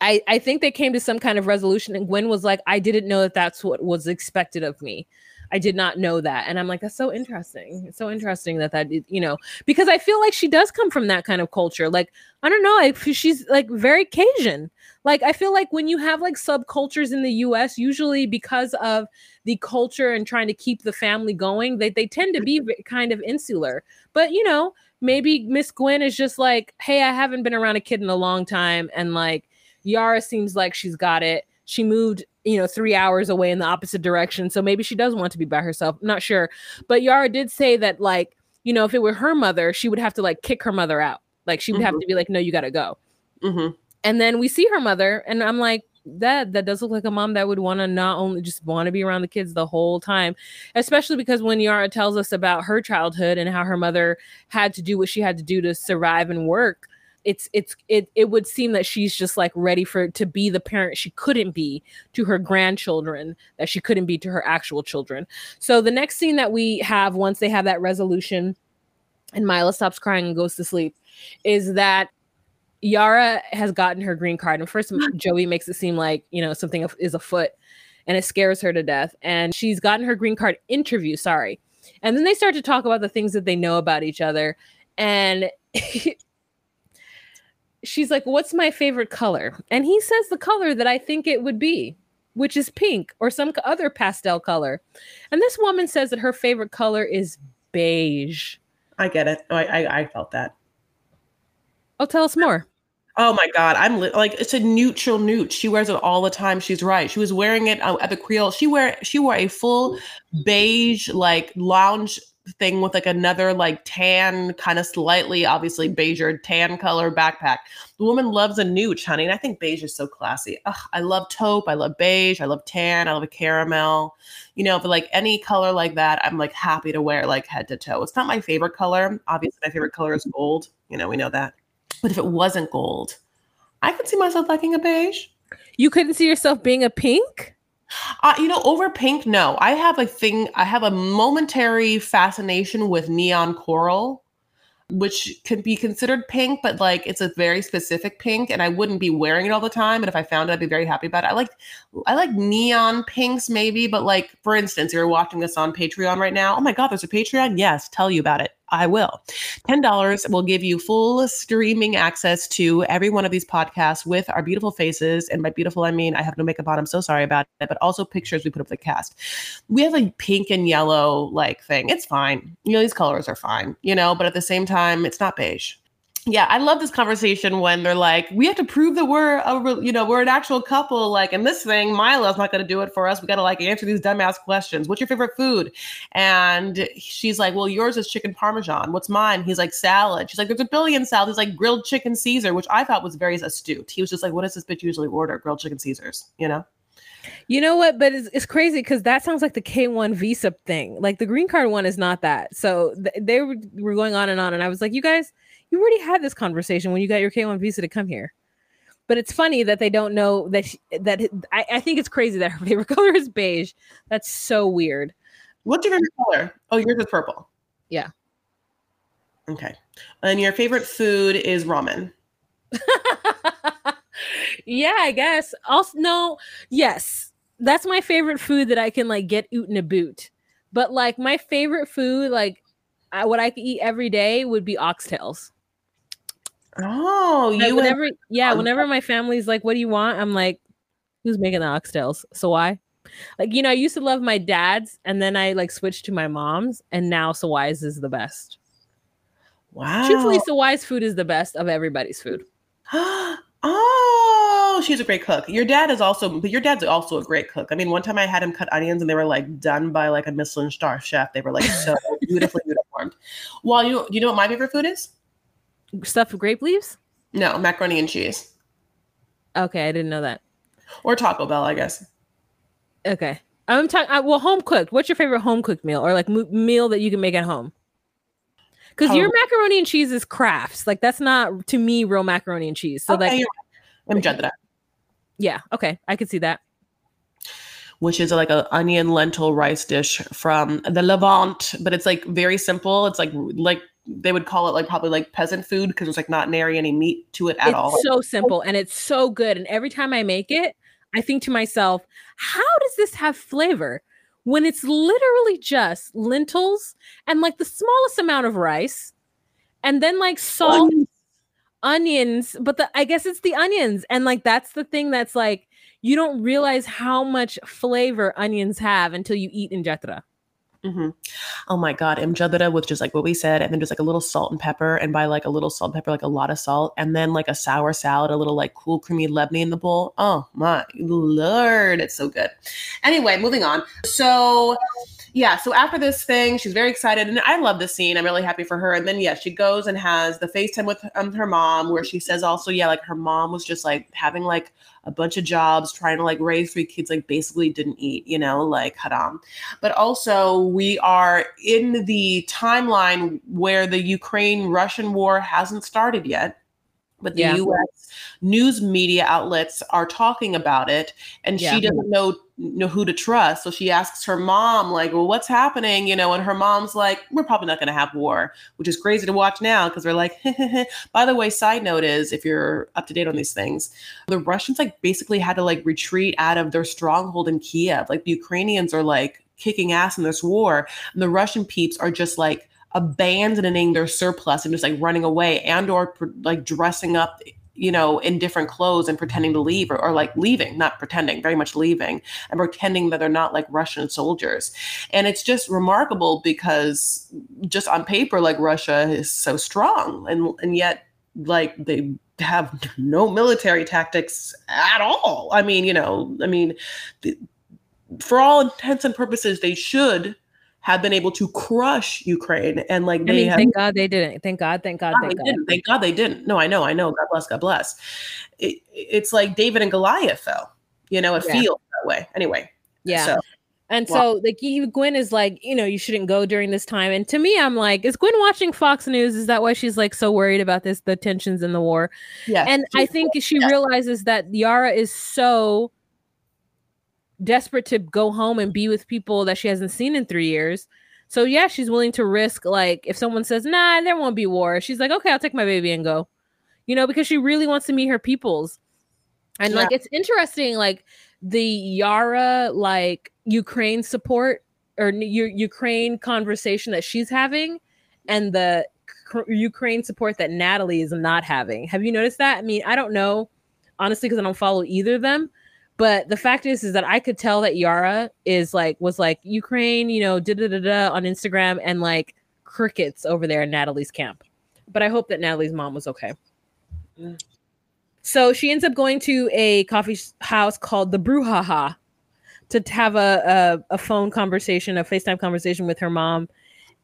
Speaker 1: I, I think they came to some kind of resolution and Gwen was like, I didn't know that that's what was expected of me. I did not know that. And I'm like, that's so interesting. It's so interesting that that, you know, because I feel like she does come from that kind of culture. Like, I don't know, if she's like very Cajun. Like, I feel like when you have like subcultures in the US, usually because of the culture and trying to keep the family going, they, they tend to be mm-hmm. kind of insular. But, you know, maybe Miss Gwen is just like, hey, I haven't been around a kid in a long time. And like, Yara seems like she's got it. She moved you know, three hours away in the opposite direction. So maybe she does want to be by herself. I'm not sure. But Yara did say that, like, you know, if it were her mother, she would have to like kick her mother out. Like she would mm-hmm. have to be like, no, you got to go. Mm-hmm. And then we see her mother, and I'm like, that that does look like a mom that would want to not only just want to be around the kids the whole time, especially because when Yara tells us about her childhood and how her mother had to do what she had to do to survive and work, it's it's it it would seem that she's just like ready for to be the parent she couldn't be to her grandchildren that she couldn't be to her actual children. So the next scene that we have once they have that resolution and Mila stops crying and goes to sleep is that Yara has gotten her green card and first Jovi makes it seem like, you know, something is afoot and it scares her to death and she's gotten her green card interview, sorry. And then they start to talk about the things that they know about each other and she's like, What's my favorite color? And he says the color that I think it would be, which is pink or some other pastel color. And this woman says that her favorite color is beige.
Speaker 2: I get it. I, I, I felt that.
Speaker 1: Oh, tell us more.
Speaker 2: Oh my god, I'm li- like it's a neutral newt. She wears it all the time. She's right. She was wearing it uh, at the Creole. She wear she wore a full beige like lounge thing with like another like tan, kind of slightly obviously beige or tan color backpack. The woman loves a nooch, honey, and I think beige is so classy. Ugh, I love taupe, I love beige, I love tan, I love a caramel. You know, but like any color like that, I'm like happy to wear like head to toe. It's not my favorite color. Obviously, my favorite color is gold. You know, we know that. But if it wasn't gold, I could see myself liking a beige.
Speaker 1: You couldn't see yourself being a pink?
Speaker 2: Uh, you know, over pink, no. I have a thing, I have a momentary fascination with neon coral, which can be considered pink, but like it's a very specific pink, and I wouldn't be wearing it all the time. And if I found it, I'd be very happy about it. I like I like neon pinks, maybe, but like for instance, you're watching this on Patreon right now. Oh my god, there's a Patreon? Yes, tell you about it. I will. $10 will give you full streaming access to every one of these podcasts with our beautiful faces. And by beautiful, I mean I have no makeup on. I'm so sorry about it, but also pictures we put up the cast. We have a pink and yellow like thing. It's fine. You know, these colors are fine, you know, but at the same time, it's not beige yeah, I love this conversation when they're like, we have to prove that we're a, you know, we're an actual couple. Like, and this thing, Mila's not going to do it for us. We got to like answer these dumbass questions. What's your favorite food? And she's like, well, yours is chicken parmesan. What's mine? He's like salad. She's like, there's a billion salads. He's like grilled chicken Caesar, which I thought was very astute. He was just like, what does this bitch usually order? Grilled chicken Caesars, you know?
Speaker 1: You know what? But it's, it's crazy because that sounds like the K1 visa thing. Like the green card one is not that. So th- they were, were going on and on. And I was like, you guys, you already had this conversation when you got your K1 visa to come here. But it's funny that they don't know that she, that I, I think it's crazy that her favorite color is beige. That's so weird.
Speaker 2: What's your favorite color? Oh, yours is purple.
Speaker 1: Yeah.
Speaker 2: Okay. And your favorite food is ramen.
Speaker 1: yeah, I guess. Also, no, yes, that's my favorite food that I can like get oot in a boot. But like my favorite food, like I, what I could eat every day, would be oxtails.
Speaker 2: Oh,
Speaker 1: you whenever yeah, whenever my family's like, "What do you want?" I'm like, "Who's making the oxtails?" So why? Like you know, I used to love my dad's, and then I like switched to my mom's, and now Sawai's is the best.
Speaker 2: Wow.
Speaker 1: Truthfully, Sawai's food is the best of everybody's food.
Speaker 2: oh, she's a great cook. Your dad is also, but your dad's also a great cook. I mean, one time I had him cut onions, and they were like done by like a Michelin star chef. They were like so beautifully uniformed. Well, you you know what my favorite food is?
Speaker 1: Stuffed grape leaves?
Speaker 2: No, macaroni and cheese.
Speaker 1: Okay, I didn't know that.
Speaker 2: Or Taco Bell, I guess.
Speaker 1: Okay. I'm talking. Uh, well, home cooked. What's your favorite home cooked meal, or like m- meal that you can make at home? Because oh. your macaroni and cheese is Kraft's. Like that's not to me real macaroni and cheese. So okay,
Speaker 2: like, I'm that.
Speaker 1: Yeah. Okay, I could see that.
Speaker 2: Which is like a onion lentil rice dish from the Levant, but it's like very simple. It's like like they would call it like probably like peasant food because there's like not nary any meat to it at all.
Speaker 1: it's
Speaker 2: all.
Speaker 1: So simple and it's so good. And every time I make it, I think to myself, how does this have flavor when it's literally just lentils and like the smallest amount of rice and then like salt, onions, onions but the I guess it's the onions. And like that's the thing that's like you don't realize how much flavor onions have until you eat Mjadra.
Speaker 2: Mm-hmm. Oh my God. Mjadra with just like what we said, and then just like a little salt and pepper. And by like a little salt and pepper, like a lot of salt. And then like a sour salad, a little like cool, creamy lebni in the bowl. Oh my Lord. It's so good. Anyway, moving on. So yeah, so after this thing, she's very excited, and I love this scene. I'm really happy for her. And then yeah, she goes and has the FaceTime with um, her mom, where she says also, yeah, like her mom was just like having like a bunch of jobs, trying to like raise three kids, like basically didn't eat, you know, like haram. But also we are in the timeline where the Ukraine Russian war hasn't started yet but the
Speaker 1: Yeah.
Speaker 2: US news media outlets are talking about it and
Speaker 1: Yeah.
Speaker 2: she doesn't know know who to trust so she asks her mom like well what's happening you know and her mom's like we're probably not going to have war which is crazy to watch now because they're like by the way side note is if you're up to date on these things the russians like basically had to like retreat out of their stronghold in kiev like the ukrainians are like kicking ass in this war and the russian peeps are just like abandoning their surplus and just like running away and or like dressing up you know in different clothes and pretending to leave or, or like leaving not pretending very much leaving and pretending that they're not like russian soldiers. And it's just remarkable because just on paper like russia is so strong and and yet like they have no military tactics at all. I mean you know i mean the, for all intents and purposes they should have been able to crush Ukraine and like
Speaker 1: I
Speaker 2: they
Speaker 1: mean,
Speaker 2: have
Speaker 1: thank God they didn't. Thank God. Thank God.
Speaker 2: God,
Speaker 1: Thank God.
Speaker 2: didn't. Thank God they didn't. No, I know, I know. God bless, God bless. It, it's like David and Goliath fell. You know, it
Speaker 1: Yeah.
Speaker 2: feels that way. Anyway,
Speaker 1: Yeah.
Speaker 2: So
Speaker 1: And so, like, you, Gwen is like, you know, you shouldn't go during this time. And to me, I'm like, is Gwen watching Fox News? Is that why she's like so worried about this, the tensions in the war?
Speaker 2: yeah,
Speaker 1: And I think she
Speaker 2: yeah.
Speaker 1: realizes that Yara is so desperate to go home and be with people that she hasn't seen in three years. So yeah, she's willing to risk like if someone says, nah, there won't be war, she's like, okay, I'll take my baby and go. You know, because she really wants to meet her peoples. And like it's interesting, like the Yara like Ukraine support or U- Ukraine conversation that she's having and the Ukraine support that Natalie is not having. Have you noticed that? I mean, I don't know honestly because I don't follow either of them. But the fact is, is that I could tell that Yara is like was like Ukraine, you know, da da da da on Instagram and like crickets over there in Natalie's camp. But I hope that Natalie's mom was okay. So she ends up going to a coffee house called the Brouhaha to have a, a a phone conversation, a FaceTime conversation with her mom.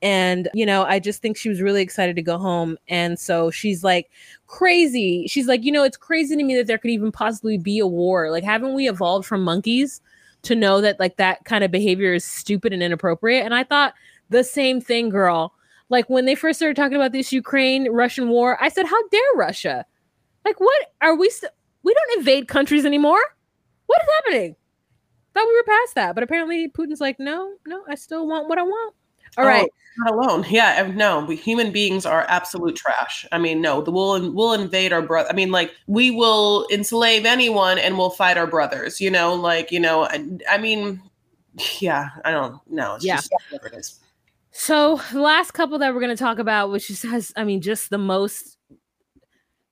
Speaker 1: And you know, I just think she was really excited to go home. And so she's like crazy. She's like, you know, it's crazy to me that there could even possibly be a war. Like, haven't we evolved from monkeys to know that like that kind of behavior is stupid and inappropriate? And I thought the same thing, girl. Like when they first started talking about this Ukraine Russian war, I said, "How dare Russia? Like, what are we? St- we don't invade countries anymore. What is happening? Thought we were past that, but apparently Putin's like, no, no, I still want what I want. All
Speaker 2: Oh,
Speaker 1: right,
Speaker 2: not alone. Yeah, no, we, human beings are absolute trash. I mean, no, the, we'll we'll invade our brother. I mean, like we will enslave anyone and we'll fight our brothers. You know, like you know, I, I mean, yeah, I don't know. It's
Speaker 1: Yeah.
Speaker 2: just whatever it is.
Speaker 1: So last couple that we're gonna talk about, which has, I mean, just the most.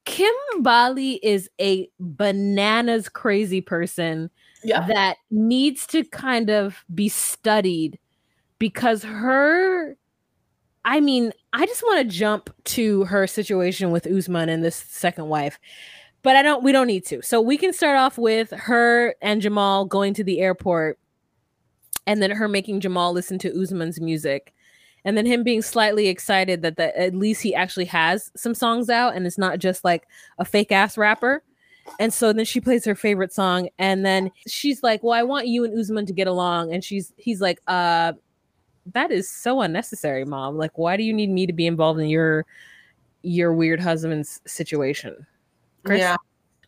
Speaker 1: Kim Bali is a bananas crazy person
Speaker 2: Yeah,
Speaker 1: that needs to kind of be studied because her. I mean, I just want to jump to her situation with Usman and this second wife, but I don't. We don't need to. So we can start off with her and Jamal going to the airport, and then her making Jamal listen to Usman's music, and then him being slightly excited that the, at least he actually has some songs out, and it's not just like a fake ass rapper. And so then she plays her favorite song, and then she's like, "Well, I want you and Usman to get along," and she's he's like, "Uh." That is so unnecessary, mom. Like, why do you need me to be involved in your your weird husband's situation? Chris?
Speaker 2: Yeah.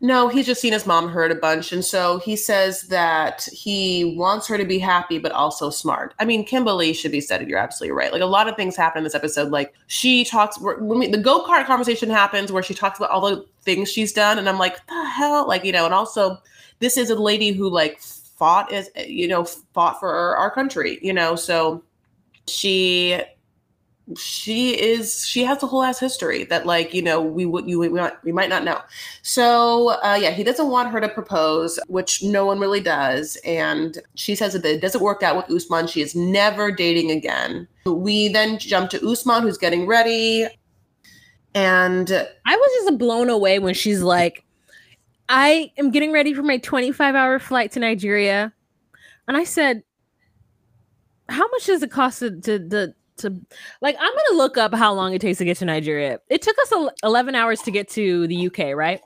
Speaker 2: No, he's just seen his mom hurt a bunch. And so he says that he wants her to be happy, but also smart. I mean, Kimberly should be studied. You're absolutely right. Like a lot of things happen in this episode. Like she talks, when we, the go kart conversation happens where she talks about all the things she's done. And I'm like, the hell? Like, you know, and also this is a lady who like fought as, you know, fought for our, our country, you know, so she she is she has a whole ass history that like you know we would you we might, we might not know. So uh yeah he doesn't want her to propose which no one really does. And she says that it doesn't work out with usman. She is never dating again. We then jump to usman who's getting ready. And
Speaker 1: I was just blown away when she's like, I am getting ready for my 25 hour flight to Nigeria. And I said, How much does it cost to, to, to, to like, I'm to look up how long it takes to get to Nigeria. It took us 11 hours to get to the UK, right?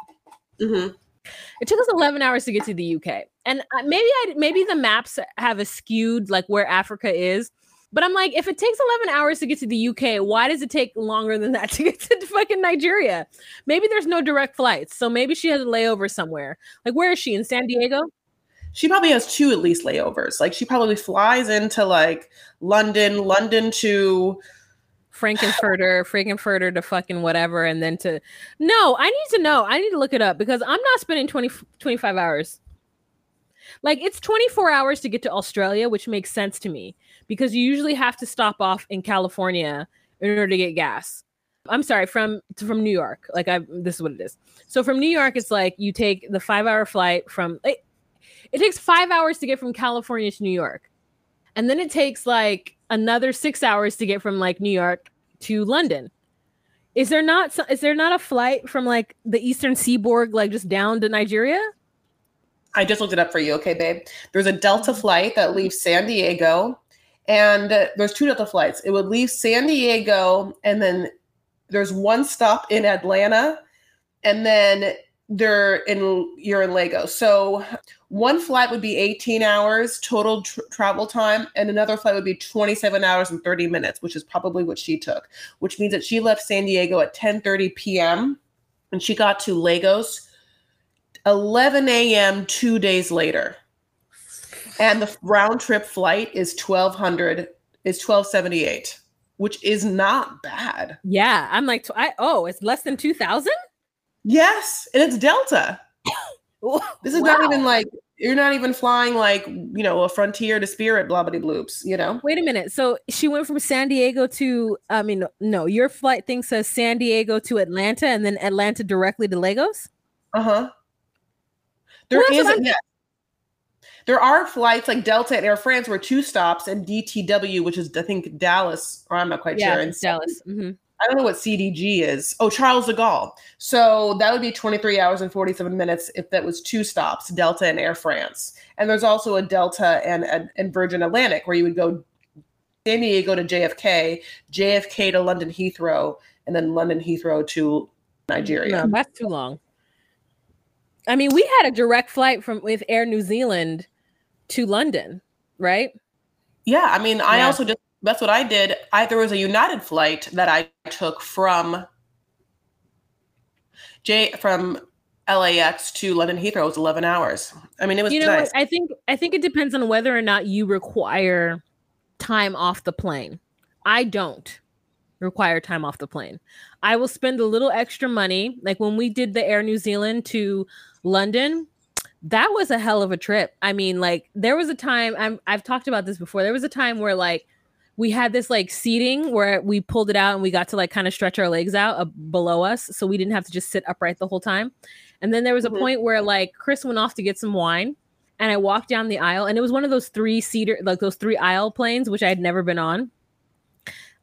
Speaker 2: mhm.
Speaker 1: It took us 11 hours to get to the UK. And uh, maybe I maybe the maps have a skewed like where Africa is But I'm like, if it takes 11 hours to get to the UK, why does it take longer than that to get to fucking Nigeria? Maybe there's no direct flights. So maybe she has a layover somewhere. Like, where is she? In San Diego?
Speaker 2: She probably has two at least layovers. Like, she probably flies into like London, London to
Speaker 1: Frankenfurter, Frankenfurter to fucking whatever, and then to no, I need to know. I need to look it up because I'm not spending 20, 25 hours. Like it's 24 hours to get to Australia, which makes sense to me because you usually have to stop off in California in order to get gas. I'm sorry, from from New York. Like I this is what it is. So from New York, it's like you take the five hour flight from eh, it, takes five hours to get from California to New York. And then it takes like another six hours to get from like New York to London. Is there not is there not a flight from like the Eastern Seaboard like just down to Nigeria?
Speaker 2: I just looked it up for you, okay, babe. There's a Delta flight that leaves San Diego, and there's two Delta flights. It would leave San Diego, and then there's one stop in Atlanta, and then they're in you're in Lagos. So one flight would be 18 hours total tr- travel time, and another flight would be 27 hours and 30 minutes, which is probably what she took. Which means that she left San Diego at 10:30 p.m. and she got to Lagos 11 a.m. two days later, and the round trip flight is 1200 is 1278, which is not bad.
Speaker 1: Yeah, I'm like, I oh, it's less than 2,000.
Speaker 2: Yes, and it's Delta. this is wow. not even like you're not even flying like you know a frontier to spirit blah blah bloops you know
Speaker 1: wait a minute so she went from san diego to i mean no your flight thing says san diego to atlanta and then atlanta directly to lagos
Speaker 2: uh-huh there well, is yeah there are flights like delta and air france where two stops and dtw which is i think dallas or i'm not quite
Speaker 1: yeah,
Speaker 2: sure
Speaker 1: it's dallas mm-hmm.
Speaker 2: I don't know what CDG is. Oh, Charles de Gaulle. So that would be 23 hours and 47 minutes if that was two stops, Delta and Air France. And there's also a Delta and, and, and Virgin Atlantic where you would go San Diego to JFK, JFK to London Heathrow, and then London Heathrow to Nigeria.
Speaker 1: No, that's too long. I mean, we had a direct flight from with Air New Zealand to London, right?
Speaker 2: Yeah, I mean, I also just that's what I did. I there was a United flight that I took from J from LAX to London Heathrow. It was eleven hours. I mean, it was.
Speaker 1: You know,
Speaker 2: nice.
Speaker 1: I think I think it depends on whether or not you require time off the plane. I don't require time off the plane. I will spend a little extra money. Like when we did the Air New Zealand to London, that was a hell of a trip. I mean, like there was a time I'm, I've talked about this before. There was a time where like we had this like seating where we pulled it out and we got to like kind of stretch our legs out uh, below us so we didn't have to just sit upright the whole time and then there was a mm-hmm. point where like chris went off to get some wine and i walked down the aisle and it was one of those three seater like those three aisle planes which i had never been on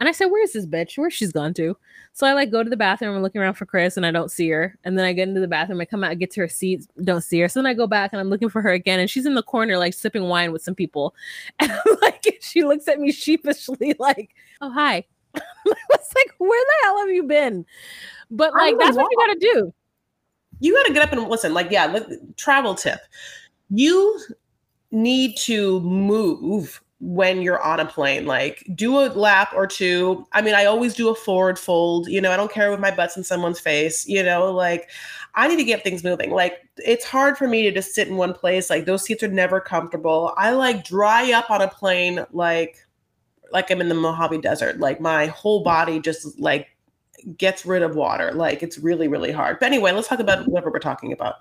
Speaker 1: and I said, Where's this bitch? Where's she's gone to? So I like go to the bathroom, I'm looking around for Chris and I don't see her. And then I get into the bathroom, I come out, I get to her seat, don't see her. So then I go back and I'm looking for her again. And she's in the corner, like sipping wine with some people. And I'm like, she looks at me sheepishly, like, Oh, hi. it's like, where the hell have you been? But like, that's what you gotta do.
Speaker 2: You gotta get up and listen. Like, yeah, travel tip. You need to move when you're on a plane like do a lap or two. I mean i always do a forward fold you know i don't care if my butt's in someone's face you know like i need to get things moving. Like it's hard for me to just sit in one place like those seats are never comfortable. I like dry up on a plane like like i'm in the mojave desert. Like my whole body just like gets rid of water. Like it's really, really hard. But anyway, let's talk about mm-hmm. whatever we're talking about,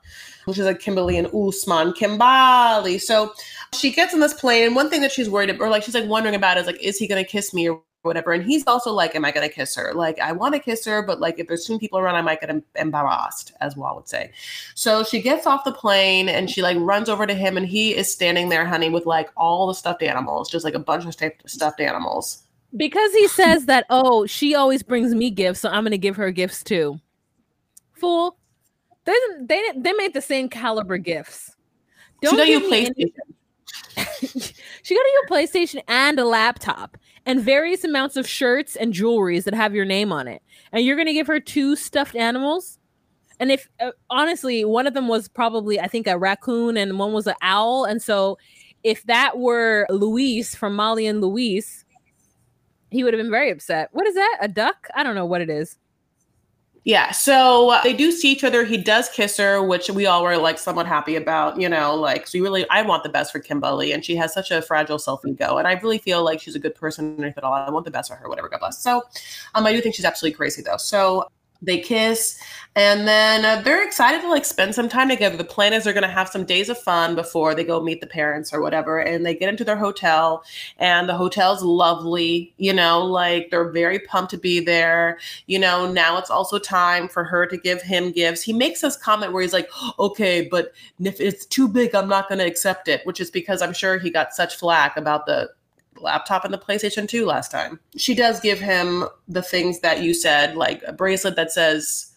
Speaker 2: which is like Kimberly and Usman. Kimbali. So she gets in this plane, and one thing that she's worried about, or like she's like wondering about is like, is he gonna kiss me or whatever? And he's also like, am I gonna kiss her? Like I want to kiss her, but like if there's too many people around, I might get embarrassed, as Wall would say. So she gets off the plane and she like runs over to him, and he is standing there, honey, with like all the stuffed animals, just like a bunch of stuffed animals
Speaker 1: because he says that, oh, she always brings me gifts, so I'm gonna give her gifts too. Fool. They they they made the same caliber gifts.
Speaker 2: Don't she got you PlayStation.
Speaker 1: she got you a PlayStation and a laptop and various amounts of shirts and jewelries that have your name on it. And you're gonna give her two stuffed animals. And if uh, honestly, one of them was probably I think a raccoon and one was an owl. And so if that were Luis from Molly and Luis, he would have been very upset. What is that? A duck? I don't know what it is.
Speaker 2: Yeah, so uh, they do see each other. He does kiss her, which we all were like somewhat happy about, you know, like so you really I want the best for Kimberly and she has such a fragile self-ego and I really feel like she's a good person and if all I want the best for her, whatever, God bless. So um I do think she's absolutely crazy though. So they kiss and then uh, they're excited to like spend some time together. The plan is they're going to have some days of fun before they go meet the parents or whatever and they get into their hotel and the hotel's lovely you know like they're very pumped to be there. You know now it's also time for her to give him gifts. He makes this comment where he's like okay but if it's too big i'm not going to accept it which is because i'm sure he got such flack about the laptop and the PlayStation 2 last time. She does give him the things that you said, like a bracelet that says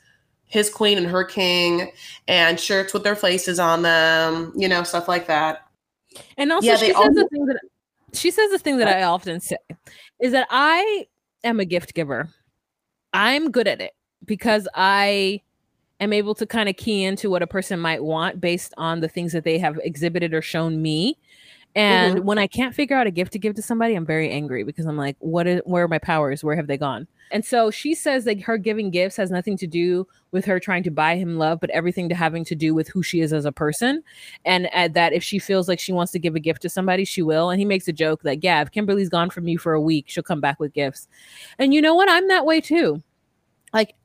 Speaker 2: his queen and her king, and shirts with their faces on them, you know, stuff like that.
Speaker 1: And also, yeah, she says the thing that she says the thing that I often say is that I am a gift giver. I'm good at it because I am able to kind of key into what a person might want based on the things that they have exhibited or shown me and mm-hmm. when I can't figure out a gift to give to somebody, I'm very angry because I'm like, what is where are my powers? Where have they gone? And so she says that her giving gifts has nothing to do with her trying to buy him love, but everything to having to do with who she is as a person. And uh, that if she feels like she wants to give a gift to somebody, she will. And he makes a joke that, yeah, if Kimberly's gone from you for a week, she'll come back with gifts. And you know what? I'm that way too. Like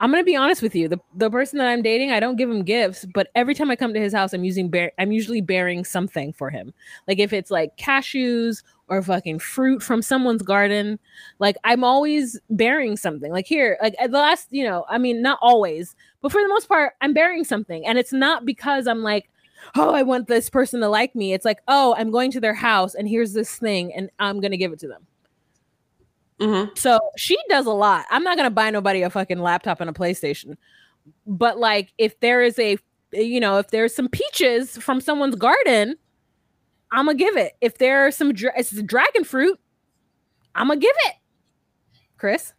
Speaker 1: I'm gonna be honest with you. The the person that I'm dating, I don't give him gifts, but every time I come to his house, I'm using bear I'm usually bearing something for him. Like if it's like cashews or fucking fruit from someone's garden, like I'm always bearing something. Like here, like at the last, you know, I mean, not always, but for the most part, I'm bearing something. And it's not because I'm like, oh, I want this person to like me. It's like, oh, I'm going to their house and here's this thing and I'm gonna give it to them. Mm-hmm. So she does a lot. I'm not gonna buy nobody a fucking laptop and a PlayStation, but like if there is a, you know, if there's some peaches from someone's garden, I'm gonna give it. If there are some, dra- it's dragon fruit, I'm gonna give it. Chris.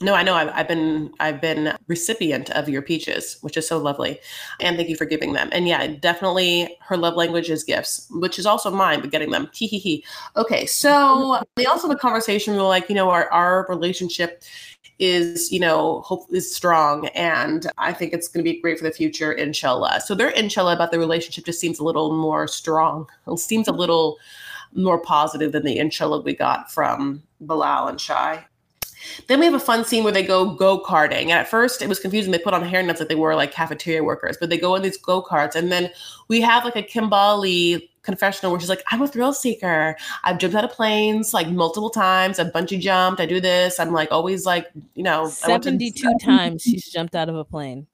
Speaker 2: No, I know. I've, I've, been I've been recipient of your peaches, which is so lovely, and thank you for giving them. And yeah, definitely, her love language is gifts, which is also mine, but getting them. Hee hee hee. Okay, so they also have a conversation. We're like, you know, our our relationship is you know hope is strong and i think it's going to be great for the future inshallah so their inshallah about the relationship just seems a little more strong it seems a little more positive than the inshallah we got from bilal and shai then we have a fun scene where they go go karting. And at first, it was confusing. They put on hairnets like they were like cafeteria workers, but they go in these go karts. And then we have like a Kimbali confessional where she's like, I'm a thrill seeker. I've jumped out of planes like multiple times. I've bungee jumped. I do this. I'm like always like, you know,
Speaker 1: 72 to- times she's jumped out of a plane.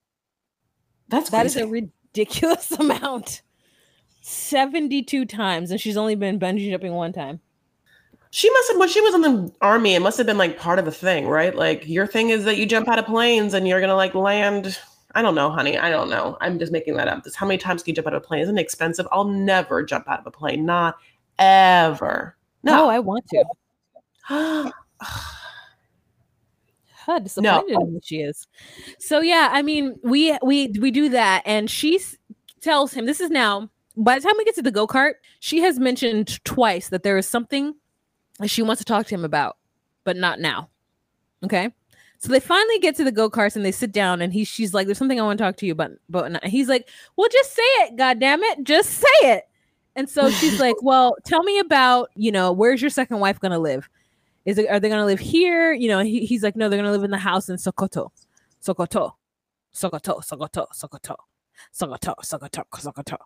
Speaker 2: That's
Speaker 1: that is a ridiculous amount. 72 times. And she's only been bungee jumping one time.
Speaker 2: She must have when she was in the army, it must have been like part of the thing, right? Like your thing is that you jump out of planes and you're gonna like land. I don't know, honey. I don't know. I'm just making that up. This how many times can you jump out of a plane? Isn't it expensive? I'll never jump out of a plane. Not ever.
Speaker 1: No, I want to. How disappointed no. she is. So yeah, I mean, we we we do that, and she tells him this is now. By the time we get to the go kart, she has mentioned twice that there is something she wants to talk to him about, but not now. Okay. So they finally get to the go karts and they sit down and he she's like, "There's something I want to talk to you about." But he's like, "Well, just say it, God damn it, just say it." And so she's like, "Well, tell me about you know where's your second wife gonna live? Is it are they gonna live here? You know?" He, he's like, "No, they're gonna live in the house in Sokoto, Sokoto, Sokoto, Sokoto, Sokoto." Sokoto, Sokoto, Sokoto.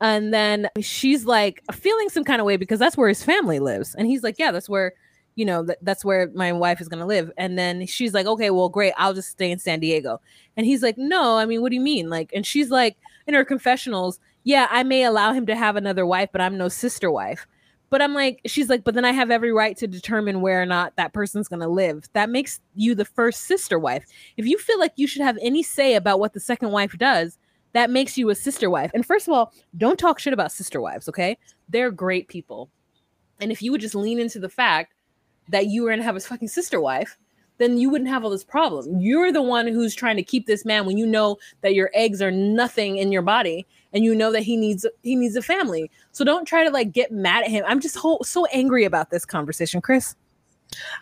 Speaker 1: And then she's like feeling some kind of way because that's where his family lives. And he's like, Yeah, that's where, you know, th- that's where my wife is going to live. And then she's like, Okay, well, great. I'll just stay in San Diego. And he's like, No, I mean, what do you mean? Like, and she's like, in her confessionals, Yeah, I may allow him to have another wife, but I'm no sister wife. But I'm like, she's like, but then I have every right to determine where or not that person's going to live. That makes you the first sister wife. If you feel like you should have any say about what the second wife does, that makes you a sister wife. And first of all, don't talk shit about sister wives, okay? They're great people. And if you would just lean into the fact that you were gonna have a fucking sister wife, then you wouldn't have all this problem. You're the one who's trying to keep this man when you know that your eggs are nothing in your body and you know that he needs he needs a family. So don't try to like get mad at him. I'm just so, so angry about this conversation, Chris.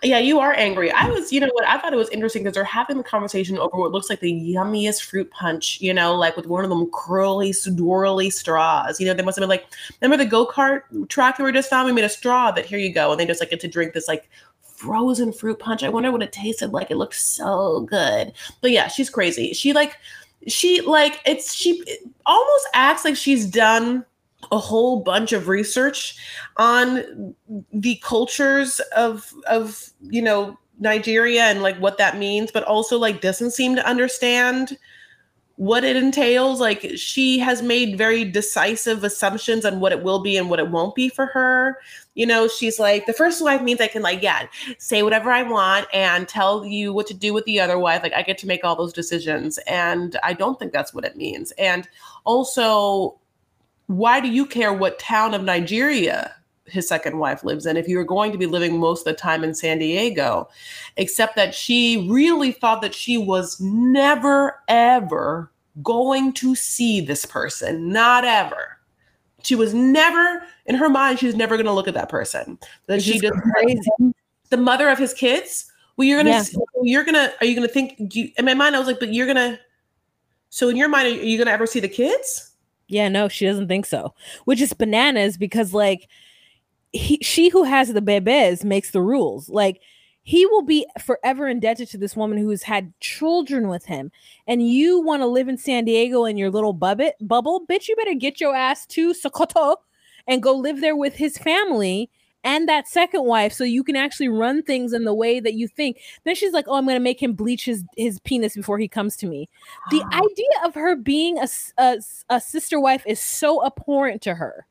Speaker 2: Yeah, you are angry. I was, you know what? I thought it was interesting because they're having the conversation over what looks like the yummiest fruit punch, you know, like with one of them curly, swirly straws. You know, they must have been like, remember the go kart track we were just on? We made a straw that here you go. And they just like get to drink this like frozen fruit punch. I wonder what it tasted like. It looked so good. But yeah, she's crazy. She like, she like, it's, she almost acts like she's done a whole bunch of research on the cultures of of you know Nigeria and like what that means, but also like doesn't seem to understand what it entails. Like she has made very decisive assumptions on what it will be and what it won't be for her. You know, she's like, the first wife means I can like, yeah, say whatever I want and tell you what to do with the other wife. Like I get to make all those decisions. And I don't think that's what it means. And also why do you care what town of Nigeria his second wife lives in if you were going to be living most of the time in San Diego? Except that she really thought that she was never, ever going to see this person. Not ever. She was never, in her mind, she was never going to look at that person. That she just crazy. the mother of his kids. Well, you're gonna, yeah. you're gonna, are you gonna think? You, in my mind, I was like, but you're gonna. So in your mind, are you gonna ever see the kids?
Speaker 1: Yeah, no, she doesn't think so. Which is bananas because like he, she who has the bebes makes the rules. Like he will be forever indebted to this woman who's had children with him. And you want to live in San Diego in your little bubbit, bubble, bitch, you better get your ass to Sokoto and go live there with his family and that second wife so you can actually run things in the way that you think. Then she's like oh i'm going to make him bleach his, his penis before he comes to me. The idea of her being a, a, a sister wife is so abhorrent to her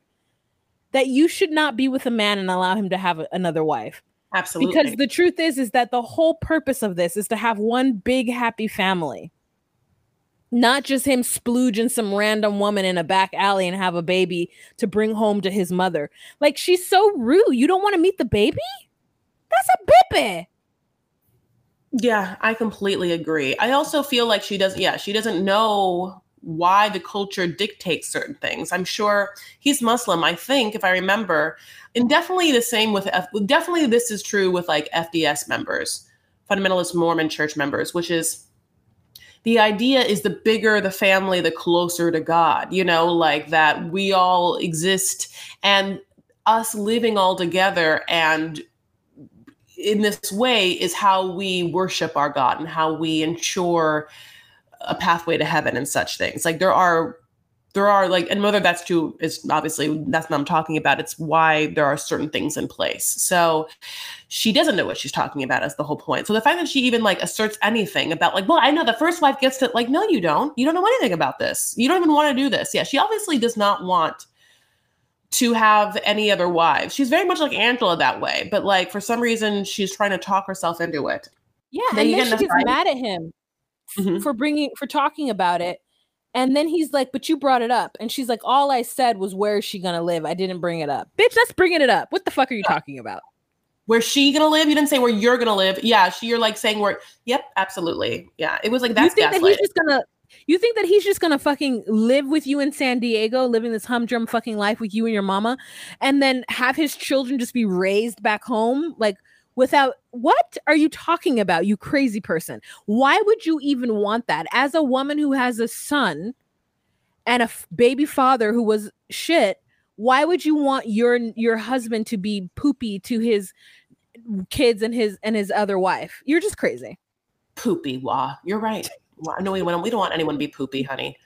Speaker 1: that you should not be with a man and allow him to have another wife.
Speaker 2: Absolutely.
Speaker 1: because the truth is is that the whole purpose of this is to have one big happy family not just him splooging some random woman in a back alley and have a baby to bring home to his mother. Like she's so rude. You don't want to meet the baby? That's a baby.
Speaker 2: Yeah, I completely agree. I also feel like she doesn't yeah, she doesn't know why the culture dictates certain things. I'm sure he's Muslim, I think if I remember. And definitely the same with F- definitely this is true with like FLDS members, fundamentalist Mormon church members, which is the idea is the bigger the family, the closer to God, you know, like that we all exist and us living all together and in this way is how we worship our God and how we ensure a pathway to heaven and such things. Like there are there are like and whether that's true is obviously that's what i'm talking about. It's why there are certain things in place. So she doesn't know what she's talking about is the whole point. So the fact that she even like asserts anything about like well i know the first wife gets to like no you don't. You don't know anything about this. You don't even want to do this. Yeah she obviously does not want to have any other wives. She's very much like angela that way but like for some reason she's trying to talk herself into it.
Speaker 1: Yeah then and then she gets mad at him mm-hmm. for bringing for talking about it and then he's like, But you brought it up. And she's like, All I said was, Where is she going to live? I didn't bring it up. Bitch, that's bringing it up. What the fuck are you talking about?
Speaker 2: Where's she going to live? You didn't say where you're going to live. Yeah. She, you're like saying where, yep, absolutely. Yeah. It was like that's
Speaker 1: you think that he's just going to, you think that he's just gonna fucking live with you in San Diego, living this humdrum fucking life with you and your mama, and then have his children just be raised back home? Like, without what are you talking about, you crazy person? Why would you even want that? As a woman who has a son and a f- baby father who was shit, why would you want your your husband to be poopy to his kids and his and his other wife? You're just crazy.
Speaker 2: Poopy, wah. You're right. No, we, we don't want anyone to be poopy, honey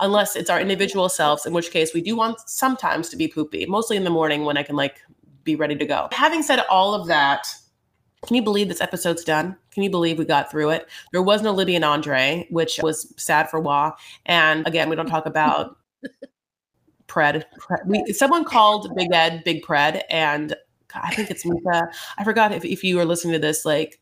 Speaker 2: unless it's our individual selves, in which case we do want sometimes to be poopy, mostly in the morning when I can like be ready to go. Having said all of that, can you believe this episode's done? Can you believe we got through it? There was no Libby and Andre, which was sad for Wah. And again, we don't talk about Pred. Pred. We, someone called Big Ed Big Pred, and I think it's Mika. I forgot if, if you were listening to this, like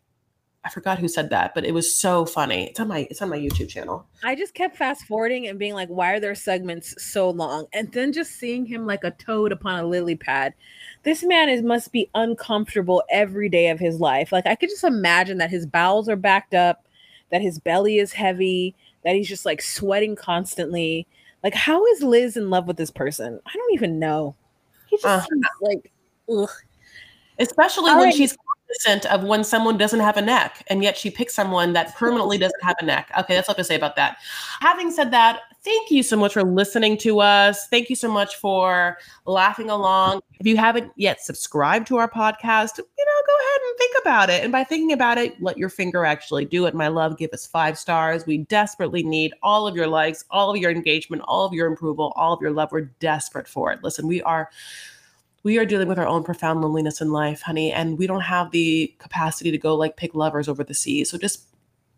Speaker 2: I forgot who said that, but it was so funny. It's on my it's on my YouTube channel.
Speaker 1: I just kept fast forwarding and being like, why are their segments so long? And then just seeing him like a toad upon a lily pad this man is must be uncomfortable every day of his life. Like I could just imagine that his bowels are backed up, that his belly is heavy, that he's just like sweating constantly. Like how is Liz in love with this person? I don't even know. He just uh, seems like ugh.
Speaker 2: Especially All when right. she's of when someone doesn't have a neck, and yet she picks someone that permanently doesn't have a neck. Okay, that's what to say about that. Having said that, thank you so much for listening to us. Thank you so much for laughing along. If you haven't yet subscribed to our podcast, you know, go ahead and think about it. And by thinking about it, let your finger actually do it. My love, give us five stars. We desperately need all of your likes, all of your engagement, all of your approval, all of your love. We're desperate for it. Listen, we are we are dealing with our own profound loneliness in life, honey, and we don't have the capacity to go like pick lovers over the sea. So just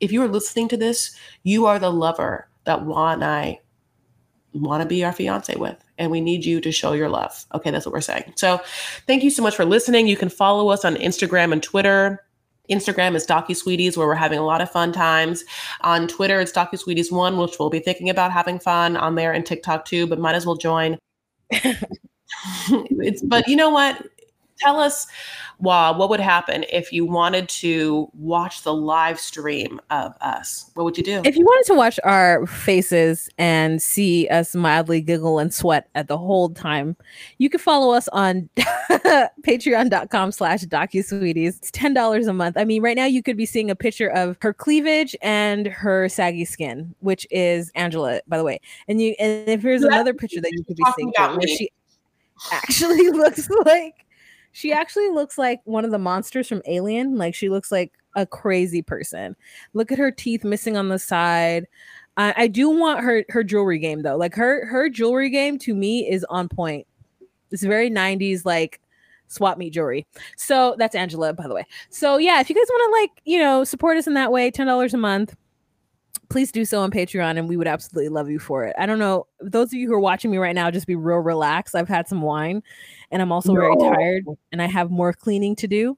Speaker 2: if you are listening to this, you are the lover that Juan and I want to be our fiance with and we need you to show your love okay that's what we're saying so thank you so much for listening you can follow us on instagram and twitter Instagram is Docu Sweeties, where we're having a lot of fun times. On Twitter, it's Docu Sweeties One, which we'll be thinking about having fun on there, and TikTok too. But might as well join. it's but you know what? Tell us wow, what would happen if you wanted to watch the live stream of us? What would you do?
Speaker 1: If you wanted to watch our faces and see us mildly giggle and sweat at the whole time, you can follow us on patreon.com slash docusweeties. It's $10 a month. I mean, right now you could be seeing a picture of her cleavage and her saggy skin, which is Angela, by the way. And you and if here's another picture that you could be seeing where she actually looks like she actually looks like one of the monsters from Alien. Like she looks like a crazy person. Look at her teeth missing on the side. I, do want her her jewelry game though. Like her her jewelry game to me is on point. It's very 90s like swap meet jewelry. So that's Angela, by the way. So yeah, if you guys want to like, you know, support us in that way, $10 a month please do so on Patreon and we would absolutely love you for it. I don't know, those of you who are watching me right now, just be real relaxed. I've had some wine and I'm also no. very tired and I have more cleaning to do.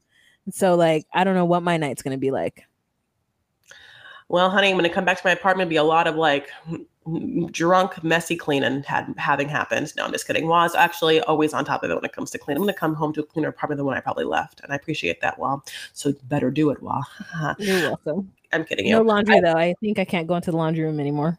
Speaker 1: So, like, I don't know what my night's going to be like.
Speaker 2: Well, honey, I'm going to come back to my apartment, be a lot of like drunk, messy cleaning had having happened. No, I'm just kidding. Was actually always on top of it when it comes to cleaning. I'm going to come home to a cleaner apartment than when I probably left, and I appreciate that. Well, so better do it, Well,
Speaker 1: You're welcome.
Speaker 2: I'm kidding you.
Speaker 1: No laundry I, though. I think I can't go into the laundry room anymore.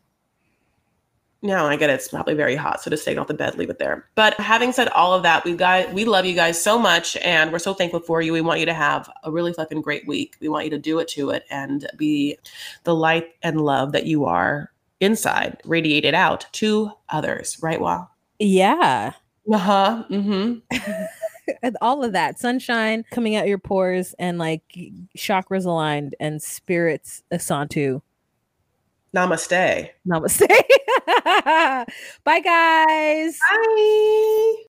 Speaker 2: No, I get it. It's probably very hot, so just take it off the bed, leave it there. But having said all of that, we guys, we love you guys so much, and we're so thankful for you. We want you to have a really fucking great week. We want you to do it to it and be the light and love that you are inside, radiated out to others. Right, Wa?
Speaker 1: Yeah.
Speaker 2: Uh huh. Mm-hmm.
Speaker 1: all of that sunshine coming out your pores and like chakras aligned and spirits asantu
Speaker 2: namaste.
Speaker 1: Namaste. Bye guys.
Speaker 2: Bye